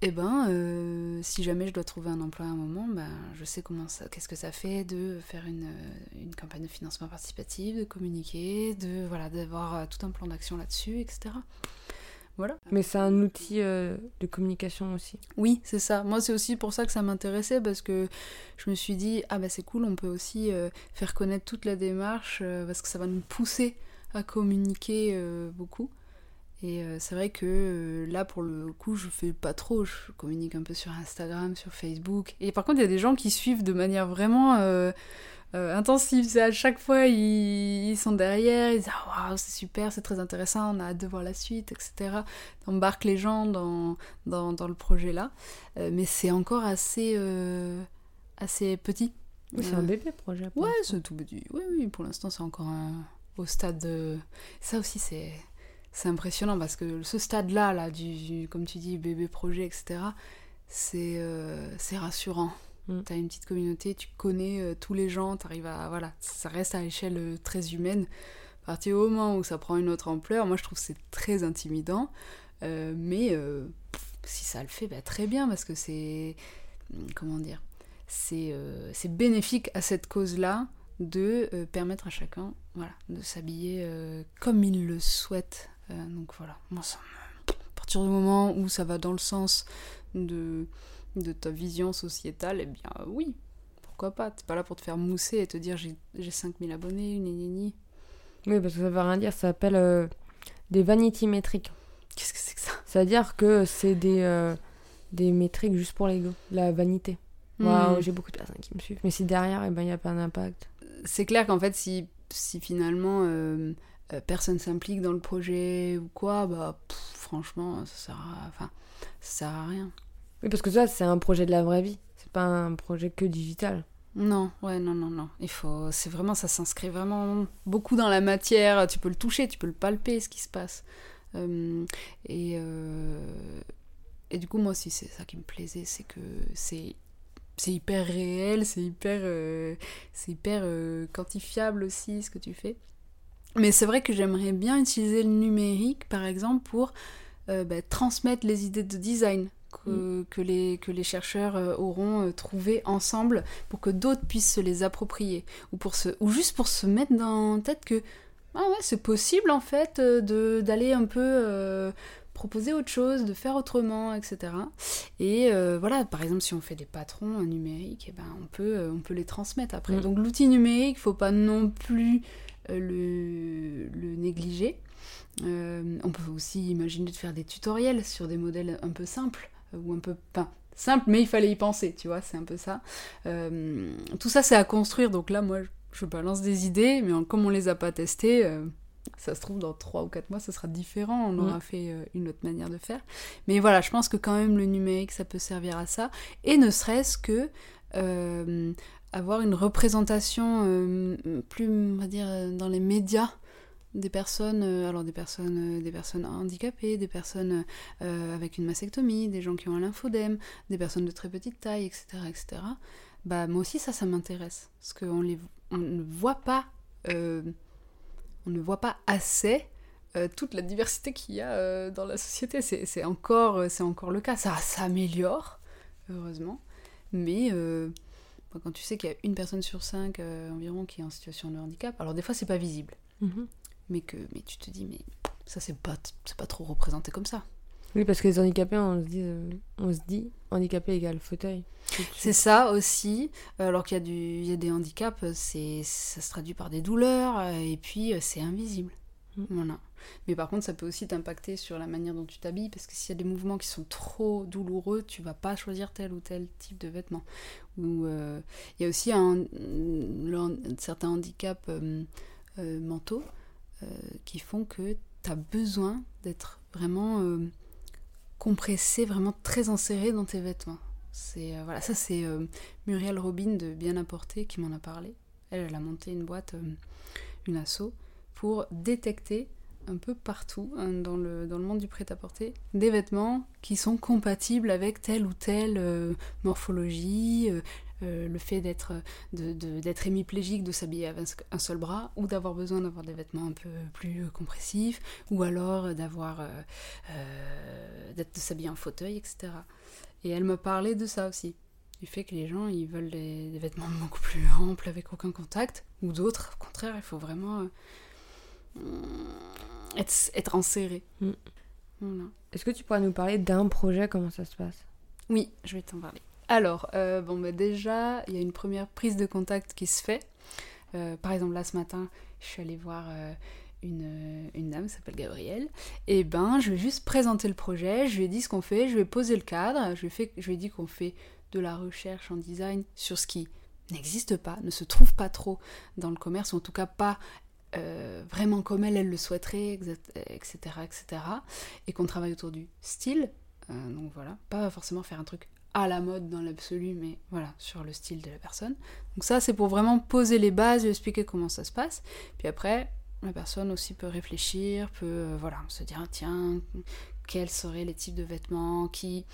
[SPEAKER 2] eh ben, euh, si jamais je dois trouver un emploi à un moment, ben, je sais comment ça, qu'est-ce que ça fait de faire une, euh, une, campagne de financement participatif, de communiquer, de voilà, d'avoir tout un plan d'action là-dessus, etc. Voilà.
[SPEAKER 1] Mais c'est un outil de communication aussi.
[SPEAKER 2] Oui, c'est ça. Moi, c'est aussi pour ça que ça m'intéressait parce que je me suis dit ah bah c'est cool, on peut aussi faire connaître toute la démarche parce que ça va nous pousser à communiquer beaucoup. Et euh, c'est vrai que euh, là, pour le coup, je fais pas trop. Je communique un peu sur Instagram, sur Facebook. Et par contre, il y a des gens qui suivent de manière vraiment euh, intensive. C'est à chaque fois, ils, sont derrière, ils disent ah, Waouh, c'est super, c'est très intéressant, on a hâte de voir la suite, etc. Embarque les gens dans, dans, dans le projet là. mais c'est encore assez, assez petit.
[SPEAKER 1] c'est un bébé projet.
[SPEAKER 2] Ouais, c'est tout petit. Oui, oui, pour l'instant, c'est encore au stade de. Ça aussi, c'est c'est impressionnant parce que ce stade-là, là, du, comme tu dis, bébé projet, etc., euh, c'est rassurant. Mm. Tu as une petite communauté, tu connais euh, tous les gens, arrives à. Voilà, ça reste à l'échelle euh, très humaine. À partir du moment où ça prend une autre ampleur, moi je trouve que c'est très intimidant. mais si ça le fait, bah, très bien parce que c'est. Comment dire C'est bénéfique à cette cause-là de permettre à chacun voilà, de s'habiller comme il le souhaite donc voilà, moi ça À partir du moment où ça va dans le sens de, de ta vision sociétale, eh bien oui, pourquoi pas? T'es pas là pour te faire mousser et te dire j'ai 5000 abonnés, ni ni.
[SPEAKER 1] Oui, parce que ça veut rien dire, ça s'appelle euh, des vanity métriques.
[SPEAKER 2] Qu'est-ce que c'est que ça?
[SPEAKER 1] Ça veut dire que c'est des, euh, des métriques juste pour l'ego, la vanité. Waouh, hmm. j'ai beaucoup de personnes qui me suivent. Mais si derrière, il eh ben, n'y a pas d'impact.
[SPEAKER 2] C'est clair qu'en fait, si, si finalement euh, personne s'implique dans le projet ou quoi, bah franchement, ça sert, à, enfin, ça sert à rien.
[SPEAKER 1] Oui, parce que ça, c'est un projet de la vraie vie. C'est pas un projet que digital.
[SPEAKER 2] Non, ouais, non, non, non. Il faut, c'est vraiment, ça s'inscrit vraiment beaucoup dans la matière. Tu peux le toucher, tu peux le palper, ce qui se passe. Euh, et, euh, et du coup, moi aussi, c'est ça qui me plaisait, c'est que c'est c'est hyper réel, c'est hyper, euh, c'est hyper euh, quantifiable aussi ce que tu fais. Mais c'est vrai que j'aimerais bien utiliser le numérique, par exemple, pour euh, bah, transmettre les idées de design que, mm. que, les, que les chercheurs auront trouvées ensemble pour que d'autres puissent se les approprier. Ou, pour se, ou juste pour se mettre dans la tête que ah ouais, c'est possible en fait d'aller un peu proposer autre chose, de faire autrement, etc. Et euh, voilà, par exemple, si on fait des patrons numériques, eh ben, on, peut, euh, on peut les transmettre après. Mm. Donc l'outil numérique, faut pas non plus euh, le, le, négliger. on peut aussi imaginer de faire des tutoriels sur des modèles un peu simples, ou un peu... Simple, mais il fallait y penser, tu vois, c'est un peu ça. tout ça, c'est à construire, donc là, moi, je balance des idées, mais comme on les a pas testées, ça se trouve, dans 3 ou 4 mois, ça sera différent. On aura fait euh, une autre manière de faire. Mais voilà, je pense que quand même le numérique, ça peut servir à ça. Et ne serait-ce que euh, avoir une représentation euh, plus, on va dire, dans les médias des personnes, alors des personnes, des personnes handicapées, des personnes avec une mastectomie, des gens qui ont un lymphodème, des personnes de très petite taille, etc., etc. Bah moi aussi ça, ça m'intéresse parce qu'on les, on ne voit pas on ne voit pas assez euh, toute la diversité qu'il y a euh, dans la société. C'est encore, euh, encore le cas. Ça s'améliore, heureusement. Mais quand tu sais qu'il y a une personne sur cinq environ qui est en situation de handicap, alors des fois c'est pas visible. Mhm. Mais, que, mais tu te dis, mais ça c'est pas, pas trop représenté comme ça.
[SPEAKER 1] Oui, parce que les handicapés, on se dit, on se dit handicapé égale fauteuil.
[SPEAKER 2] C'est ça aussi. Alors qu'il y, a du, y a des handicaps, c'est, ça se traduit par des douleurs et puis euh, c'est invisible. Mm. Voilà. Mais par contre, ça peut aussi t'impacter sur la manière dont tu t'habilles parce que s'il y a des mouvements qui sont trop douloureux, tu vas pas choisir tel ou tel type de vêtements. Euh, il y a aussi un, certains handicaps euh, mentaux qui font que tu as besoin d'être vraiment compressé, vraiment très inséré dans tes vêtements. C'est euh, voilà, ça c'est euh, Muriel Robin de Bien Apporté qui m'en a parlé. Elle, elle a monté une boîte, euh, une asso, pour détecter un peu partout hein, dans, le, dans le monde du prêt-à-porter des vêtements qui sont compatibles avec telle ou telle morphologie, euh, le fait d'être hémiplégique, de s'habiller avec un seul bras, ou d'avoir besoin d'avoir des vêtements un peu plus compressifs, ou alors d'avoir euh, euh, de s'habiller en fauteuil, etc. Et elle me parlait de ça aussi, du fait que les gens ils veulent des, vêtements beaucoup plus amples avec aucun contact, ou d'autres, au contraire, il faut vraiment être, être enserré.
[SPEAKER 1] Mm. Est-ce que tu pourrais nous parler d'un projet, comment ça se passe?
[SPEAKER 2] Oui, je vais t'en parler. Alors, euh, bon, bah déjà, il y a une première prise de contact qui se fait. Euh, par exemple, là, ce matin, je suis allée voir euh, une, une, dame qui s'appelle Gabrielle. Et ben, je vais juste présenter le projet, je lui ai dit ce qu'on fait, je vais poser le cadre, je lui, fait, je lui ai dit qu'on fait de la recherche en design sur ce qui n'existe pas, ne se trouve pas trop dans le commerce, ou en tout cas pas vraiment comme elle, elle le souhaiterait, etc. etc. et qu'on travaille autour du style. donc voilà, pas forcément faire un truc à la mode dans l'absolu, mais voilà, sur le style de la personne. Donc ça, c'est pour vraiment poser les bases, lui expliquer comment ça se passe. Puis après, la personne aussi peut réfléchir, peut euh, voilà, se dire tiens, quels seraient les types de vêtements qui,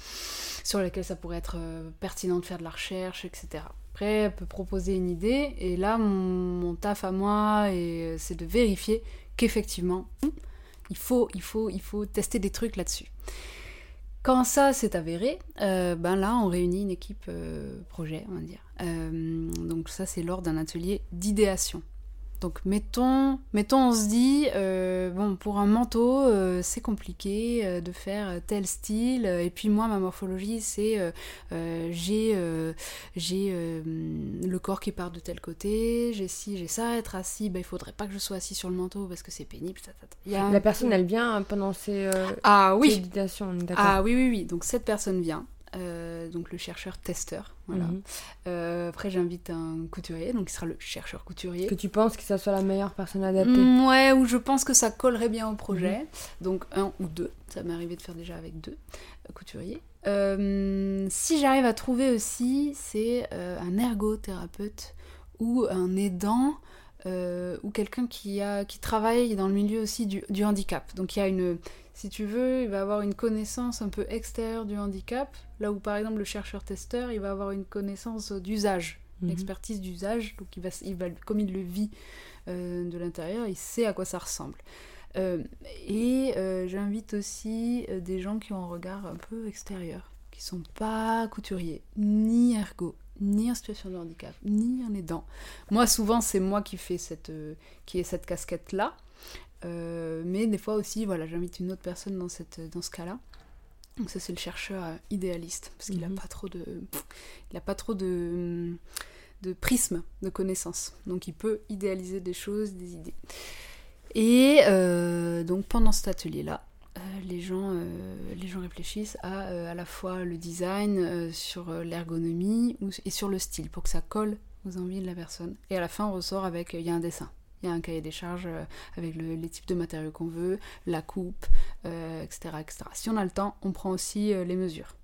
[SPEAKER 2] sur lesquels ça pourrait être euh, pertinent de faire de la recherche, etc. Après, elle peut proposer une idée, et là, mon, taf à moi, euh, c'est de vérifier qu'effectivement, il faut, il, faut, il faut tester des trucs là-dessus. Quand ça s'est avéré, euh, ben là, on réunit une équipe euh, projet, on va dire. Donc ça, c'est lors d'un atelier d'idéation. Donc mettons, mettons on se dit, euh, bon, pour un manteau, euh, c'est compliqué euh, de faire tel style, et puis moi, ma morphologie, c'est j'ai j'ai le corps qui part de tel côté, j'ai ci, j'ai ça, être assis, bah, il faudrait pas que je sois assis sur le manteau parce que c'est pénible.
[SPEAKER 1] La personne, elle vient pendant ses
[SPEAKER 2] ah, oui. Ah oui, oui, oui, donc cette personne vient. Euh, donc le chercheur testeur. Voilà. Mhm. Euh, après, j'invite un couturier, donc il sera le chercheur couturier.
[SPEAKER 1] Que tu penses que ça soit la meilleure personne adaptée
[SPEAKER 2] mm, Ouais, ou je pense que ça collerait bien au projet. Mhm. Donc un ou deux. Ça m'est arrivé de faire déjà avec deux euh, couturiers. si j'arrive à trouver aussi, c'est un ergothérapeute ou un aidant ou quelqu'un qui, a, qui travaille dans le milieu aussi du, du handicap. Donc il y a une, si tu veux, il va avoir une connaissance un peu extérieure du handicap, là où par exemple le chercheur-testeur, il va avoir une connaissance d'usage, une mhm. expertise d'usage, donc il va, il va, comme il le vit euh, de l'intérieur, il sait à quoi ça ressemble. Euh, et euh, j'invite aussi des gens qui ont un regard un peu extérieur, qui sont pas couturiers, ni ergo, ni en situation de handicap, ni en aidant. Moi, souvent, c'est moi qui fais cette, qui ai cette casquette-là. Euh, mais des fois aussi, voilà, j'invite une autre personne dans, cette, dans ce cas-là. Donc ça c'est le chercheur euh, idéaliste parce qu'il n'a mhm. pas trop de, il a pas trop de, de prisme de connaissances. Donc il peut idéaliser des choses, des idées. Et euh, donc pendant cet atelier-là, les, gens, les gens réfléchissent à à la fois le design, sur l'ergonomie et sur le style pour que ça colle aux envies de la personne. Et à la fin on ressort avec il y a un dessin. Il y a un cahier des charges euh, avec les types de matériaux qu'on veut, la coupe, etc., euh, etc. Si on a le temps, on prend aussi euh, les mesures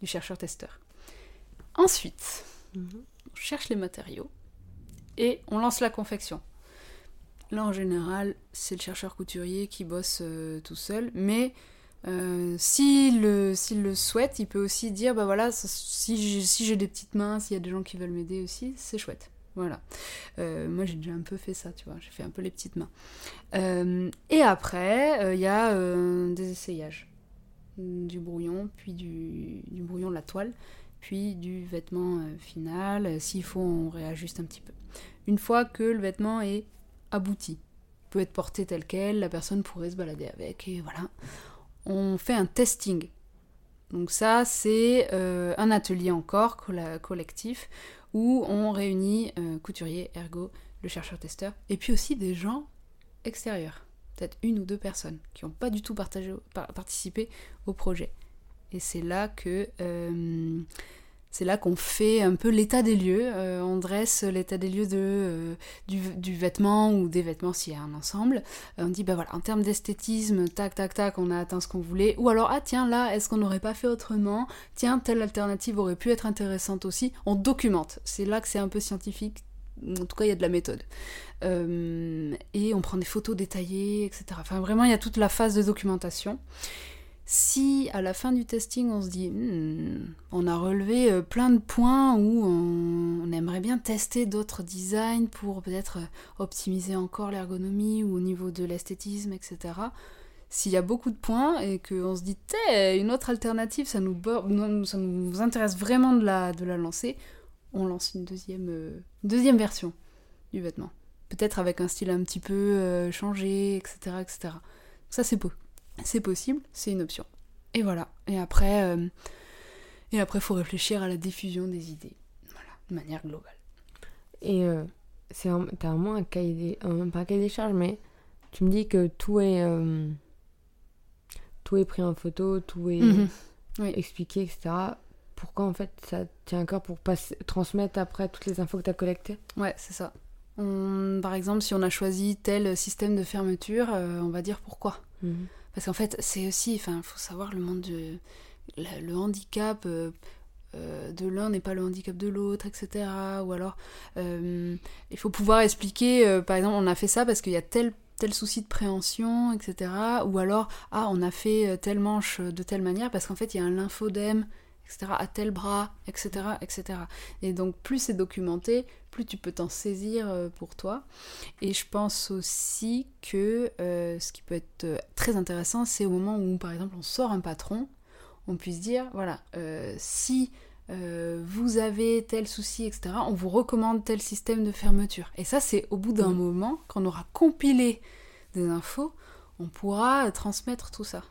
[SPEAKER 2] du chercheur-testeur. Ensuite, mhm. on cherche les matériaux et on lance la confection. Là, en général, c'est le chercheur couturier qui bosse tout seul, mais s'il le, le, souhaite, il peut aussi dire bah voilà, si j'ai des petites mains, s'il y a des gens qui veulent m'aider aussi, c'est chouette. Voilà. Euh, moi, j'ai déjà un peu fait ça, tu vois. J'ai fait un peu les petites mains. Euh, et après, il euh, y a des essayages. Du brouillon, puis du, brouillon de la toile, puis du vêtement final. S'il faut, on réajuste un petit peu. Une fois que le vêtement est abouti, peut être porté tel quel, la personne pourrait se balader avec, et voilà. On fait un testing. Donc ça, c'est un atelier encore collectif où on réunit euh, couturier, ergo, le chercheur-testeur, et puis aussi des gens extérieurs, peut-être une ou deux personnes qui n'ont pas du tout participé au projet. Et c'est là que euh, c'est là qu'on fait un peu l'état des lieux. Euh, on dresse l'état des lieux euh, du, vêtement ou des vêtements s'il y a un ensemble. Euh, on dit, bah voilà, en termes d'esthétisme, tac, tac, tac, on a atteint ce qu'on voulait. Ou alors, ah tiens, là, est-ce qu'on n'aurait pas fait autrement? Tiens, telle alternative aurait pu être intéressante aussi. On documente. C'est là que c'est un peu scientifique. En tout cas, il y a de la méthode. et on prend des photos détaillées, etc. Enfin, vraiment, il y a toute la phase de documentation. Si à la fin du testing on se dit hmm, on a relevé euh, plein de points où on, aimerait bien tester d'autres designs pour peut-être euh, optimiser encore l'ergonomie ou au niveau de l'esthétisme, etc. S'il y a beaucoup de points et qu'on se dit une autre alternative, ça nous, ça nous intéresse vraiment de la, de la lancer, on lance une deuxième, euh, deuxième version du vêtement. Peut-être avec un style un petit peu changé, etc. etc. Ça c'est beau c'est possible, c'est une option. Et voilà. Et après, euh, et après, faut réfléchir à la diffusion des idées, voilà, de manière globale.
[SPEAKER 1] Et euh, c'est t'as vraiment un cahier des, un, pas un cahier des charges, mais tu me dis que tout est, euh, tout est pris en photo, tout est mhm. expliqué, etc. Pourquoi en fait ça tient à cœur pour passer, transmettre après toutes les infos que tu as collectées?
[SPEAKER 2] Ouais, c'est ça. par exemple, si on a choisi tel système de fermeture, on va dire pourquoi. Mhm. Parce qu'en fait, c'est aussi, enfin, il faut savoir le monde de. Le, handicap euh, euh, de l'un n'est pas le handicap de l'autre, etc. Ou alors, euh, il faut pouvoir expliquer, par exemple, on a fait ça parce qu'il y a tel tel souci de préhension, etc. Ou alors, ah, on a fait telle manche de telle manière parce qu'en fait, il y a un lymphodème à tel bras, etc., etc. Et donc plus c'est documenté, plus tu peux t'en saisir euh, pour toi. Et je pense aussi que euh, ce qui peut être euh, très intéressant, c'est au moment où, par exemple, on sort un patron, on puisse dire, voilà, si vous avez tel souci, etc., on vous recommande tel système de fermeture. Et ça, c'est au bout d'un moment, quand on aura compilé des infos, on pourra transmettre tout ça.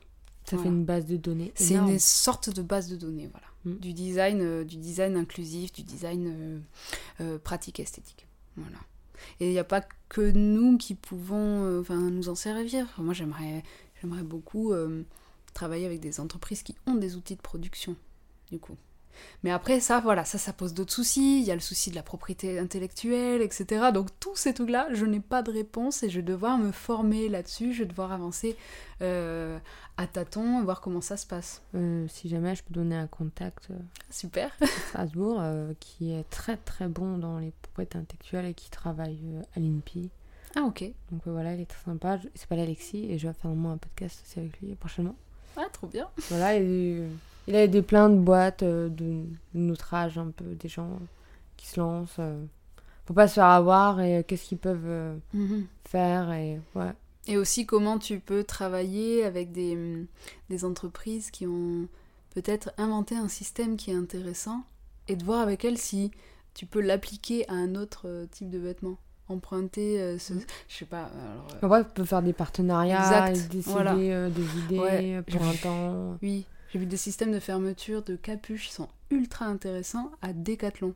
[SPEAKER 1] Ça fait une base de données.
[SPEAKER 2] C'est une sorte de base de données, voilà. Mm. du design, euh, du design inclusif, du design euh, euh, pratique esthétique. Voilà. Et il n'y a pas que nous qui pouvons enfin, nous en servir. Moi, j'aimerais, j'aimerais beaucoup travailler avec des entreprises qui ont des outils de production, du coup. Mais après, ça, voilà, ça, ça pose d'autres soucis. Il y a le souci de la propriété intellectuelle, etc. Donc, tous ces trucs-là, je n'ai pas de réponse et je vais devoir me former là-dessus. Je vais devoir avancer euh, à tâtons, voir comment ça se passe.
[SPEAKER 1] Euh, si jamais je peux donner un contact. Euh,
[SPEAKER 2] Super.
[SPEAKER 1] à Strasbourg, qui est très très bon dans les propriétés intellectuelles et qui travaille à l'INPI.
[SPEAKER 2] Ah, ok.
[SPEAKER 1] Donc voilà, il est très sympa. Il s'appelle Alexis et je vais faire un podcast aussi avec lui prochainement.
[SPEAKER 2] Ah, trop bien.
[SPEAKER 1] Voilà, et il a aidé plein de boîtes euh, de, notre âge, un peu, des gens qui se lancent. Euh. Faut pas se faire avoir et euh, qu'est-ce qu'ils peuvent mhm. faire. Et, ouais.
[SPEAKER 2] et aussi comment tu peux travailler avec des, mm, des entreprises qui ont peut-être inventé un système qui est intéressant et de voir avec elles si tu peux l'appliquer à un autre type de vêtement emprunter ce, mhm. je sais pas
[SPEAKER 1] alors, on peut faire des partenariats exact, décider des idées pour un temps
[SPEAKER 2] oui j'ai vu des systèmes de fermeture de capuches qui sont ultra intéressants à Decathlon.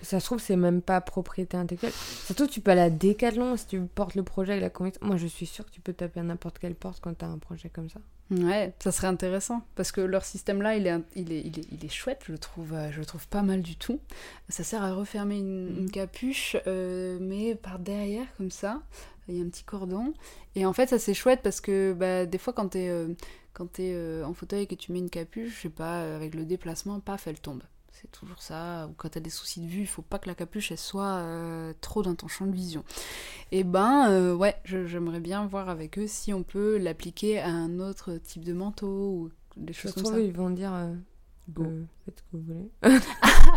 [SPEAKER 1] Ça se trouve, c'est même pas propriété intellectuelle. Surtout, tu peux aller à Decathlon si tu portes le projet avec la conviction. Moi, je suis sûre que tu peux taper à n'importe quelle porte quand tu as un projet comme ça.
[SPEAKER 2] Ouais, ça serait intéressant. Parce que leur système-là, il est, il, est, il, est, il est chouette, je le, trouve, euh, je le trouve pas mal du tout. Ça sert à refermer une, mm. capuche, euh, mais par derrière, comme ça. Il y a un petit cordon. Et en fait, ça c'est chouette parce que bah, des fois, quand tu es euh, quand tu es euh, en fauteuil et que tu mets une capuche, je sais pas, avec le déplacement, paf, elle tombe. C'est toujours ça. Ou quand tu as des soucis de vue, il faut pas que la capuche elle soit euh, trop dans ton champ de vision. Et eh ben, euh, ouais, j'aimerais bien voir avec eux si on peut l'appliquer à un autre type de manteau ou des choses comme ça.
[SPEAKER 1] Ils vont dire. Bon. faites ce que vous voulez.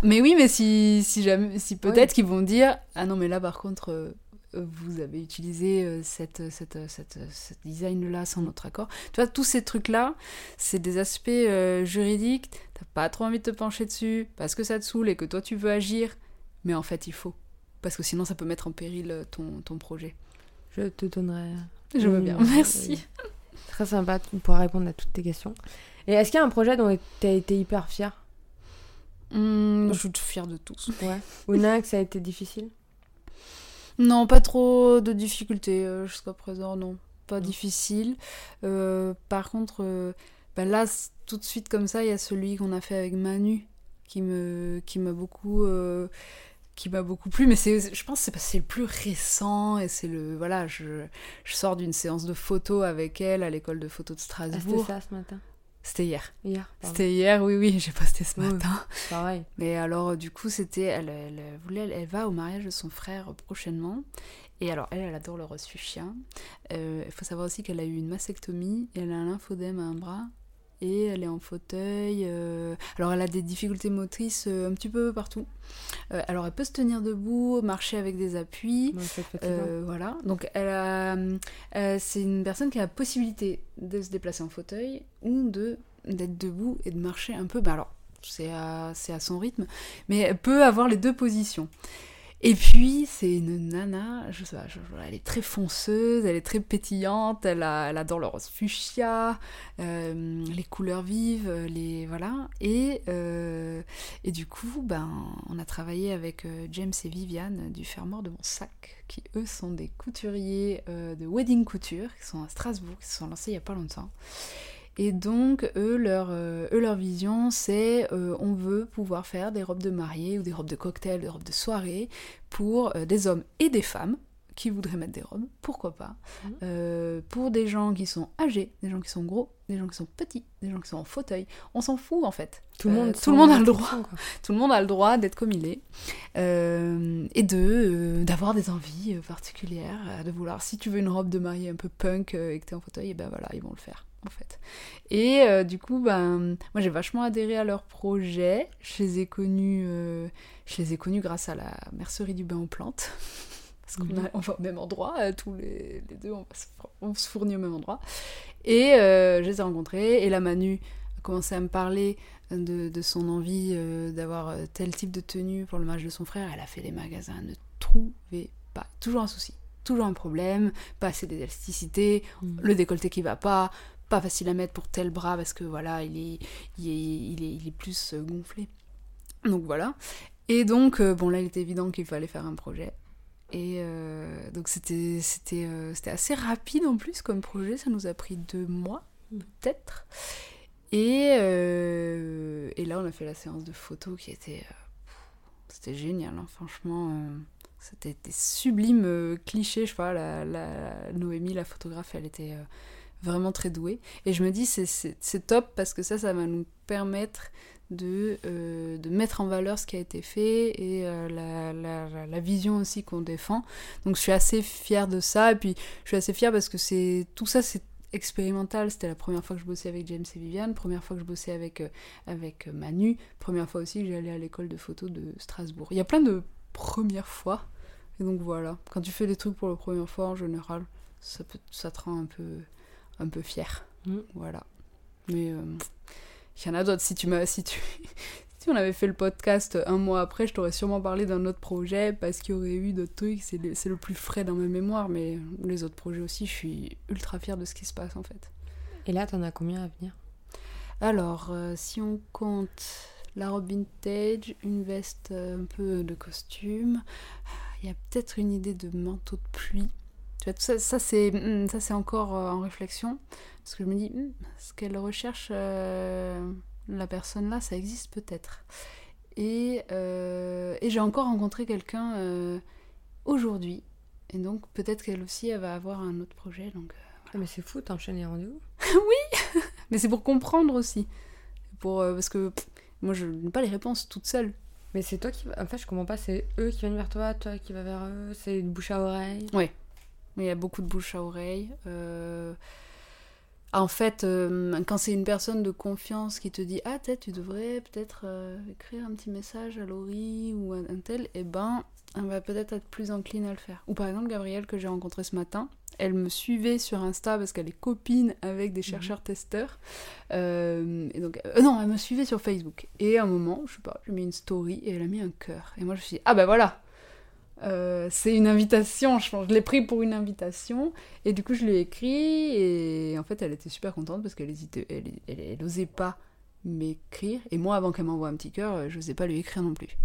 [SPEAKER 2] mais oui, mais si, si, jamais, si peut-être qu'ils vont dire Ah non, mais là par contre, vous avez utilisé euh, cette, cette, cette, design-là sans notre accord. Tu vois, tous ces trucs-là, c'est des aspects euh, juridiques, t'as pas trop envie de te pencher dessus, parce que ça te saoule et que toi tu veux agir, mais en fait il faut. Parce que sinon ça peut mettre en péril euh, ton, ton projet.
[SPEAKER 1] Je te donnerai.
[SPEAKER 2] Je veux bien, merci.
[SPEAKER 1] Très sympa, tu pourras répondre à toutes tes questions. Et est-ce qu'il y a un projet dont tu as été hyper fier
[SPEAKER 2] mmh, Je suis fière de tous.
[SPEAKER 1] Ouais. Ou que ça a été difficile?
[SPEAKER 2] Non, pas trop de difficultés euh, jusqu'à présent, non. Pas difficile. Euh, par contre, euh, bah là, tout de suite comme ça, il y a celui qu'on a fait avec Manu qui me qui m'a beaucoup qui m'a beaucoup plu mais c'est je pense que c'est le plus récent et c'est le voilà je, je sors d'une séance de photos avec elle à l'école de photo de Strasbourg
[SPEAKER 1] ah, c'était ça ce matin
[SPEAKER 2] c'était hier.
[SPEAKER 1] Hier.
[SPEAKER 2] C'était hier, oui, oui, j'ai posté ce matin.
[SPEAKER 1] pareil.
[SPEAKER 2] Mais alors, du coup, c'était. Elle, elle, voulait, elle, va au mariage de son frère prochainement. Et alors, elle, elle adore le rose fuchsia. Euh, il faut savoir aussi qu'elle a eu une mastectomie et elle a un lymphodème à un bras et elle est en fauteuil. Euh, alors elle a des difficultés motrices euh, un petit peu partout. Euh, alors elle peut se tenir debout, marcher avec des appuis. voilà. Donc elle a, c'est une personne qui a la possibilité de se déplacer en fauteuil ou de d'être debout et de marcher un peu. Bah alors c'est à, à son rythme, mais elle peut avoir les deux positions. Et puis, c'est une nana, je sais pas, elle est très fonceuse, elle est très pétillante, elle, elle adore le rose fuchsia, euh, les couleurs vives, les voilà. Et, euh, et du coup, ben, on a travaillé avec euh, James et Viviane du Fermoir de mon sac, qui eux sont des couturiers de wedding couture, qui sont à Strasbourg, qui se sont lancés il y a pas longtemps. Et donc, eux, leur, euh, eux, leur vision, c'est euh, on veut pouvoir faire des robes de mariée ou des robes de cocktail, des robes de soirée pour euh, des hommes et des femmes qui voudraient mettre des robes, pourquoi pas, mmh. pour des gens qui sont âgés, des gens qui sont gros, des gens qui sont petits, des gens qui sont en fauteuil. On s'en fout en fait.
[SPEAKER 1] Tout le monde,
[SPEAKER 2] tout le monde a le droit. Tout le monde a le droit d'être comme il est et de d'avoir des envies particulières, de vouloir. Si tu veux une robe de mariée un peu punk et que t'es en fauteuil, et ben voilà, ils vont le faire en fait. Et euh, du coup, ben, moi j'ai vachement adhéré à leur projet. Je les ai connus, euh, je les ai connus grâce à la mercerie du bain aux plantes. Parce qu'on mhm. va au même endroit, euh, tous les, deux, on, se, fournit au même endroit. Et je les ai rencontrés, et la Manu a commencé à me parler de, de son envie d'avoir tel type de tenue pour le mariage de son frère. Elle a fait les magasins, ne trouvait pas. Toujours un souci, toujours un problème, pas assez d'élasticité, mhm. le décolleté qui va pas, pas facile à mettre pour tel bras parce que voilà, il est, il est, il est, plus euh, gonflé. Donc voilà. Et donc, euh, bon là, il était évident qu'il fallait faire un projet. Et euh, donc c'était, assez rapide en plus comme projet, ça nous a pris deux mois peut-être. Et, et là, on a fait la séance de photos qui était. c'était génial, hein, franchement. C'était des sublimes clichés, je sais pas, la, la, Noémie, la photographe, elle était vraiment très douée. Et je me dis, c'est top parce que ça, ça va nous permettre de, euh, de mettre en valeur ce qui a été fait et euh, la, la, la, vision aussi qu'on défend. Donc je suis assez fière de ça. Et puis je suis assez fière parce que c'est tout ça, c'est expérimental. C'était la première fois que je bossais avec James et Viviane, première fois que je bossais avec, euh, avec Manu, première fois aussi que j'allais à l'école de photo de Strasbourg. Il y a plein de premières fois. Et donc voilà, quand tu fais des trucs pour la première fois en général, ça, peut, ça te rend un peu un peu fière. Mm. Voilà. Mais euh, il y en a d'autres. Si tu m'as, si tu, si on avait fait le podcast un mois après, je t'aurais sûrement parlé d'un autre projet parce qu'il y aurait eu d'autres trucs. C'est le, c'est le plus frais dans ma mémoire, mais les autres projets aussi, je suis ultra fière de ce qui se passe en fait.
[SPEAKER 1] Et là, t'en as combien à venir?
[SPEAKER 2] Alors, euh, si on compte la robe vintage, une veste euh, un peu de costume, il y a peut-être une idée de manteau de pluie ça, ça c'est hmm, ça c'est encore euh, en réflexion parce que je me dis hmm, ce qu'elle recherche euh, la personne là, ça existe peut-être. Et, euh, et j'ai encore rencontré quelqu'un aujourd'hui et donc peut-être qu'elle aussi elle va avoir un autre projet donc.
[SPEAKER 1] Ah, mais c'est fou, t'enchaînes les rendez-vous.
[SPEAKER 2] oui, mais c'est pour comprendre aussi, pour parce que moi je n'ai pas les réponses toute seule.
[SPEAKER 1] Mais c'est toi qui. En fait, je comprends pas, c'est eux qui viennent vers toi, toi qui vas vers eux, c'est une bouche à oreille.
[SPEAKER 2] Ouais, mais il y a beaucoup de bouche à oreille. Euh, en fait, euh, quand c'est une personne de confiance qui te dit Ah, peut-être tu devrais peut-être euh, écrire un petit message à Laurie ou à un tel, eh ben, elle va peut-être être plus encline à le faire. Ou par exemple, Gabrielle, que j'ai rencontrée ce matin, elle me suivait sur Insta parce qu'elle est copine avec des mhm. chercheurs testeurs. et donc, non, elle me suivait sur Facebook. Et à un moment, je sais pas, j'ai mis une story et elle a mis un cœur. Et moi, je me suis dit Ah, ben voilà euh, c'est une invitation, je pense. Je l'ai pris pour une invitation. Et du coup, je lui ai écrit. Et en fait, elle était super contente parce qu'elle hésitait, elle, elle, osait pas m'écrire. Et moi, avant qu'elle m'envoie un petit cœur, euh, je n'osais pas lui écrire non plus.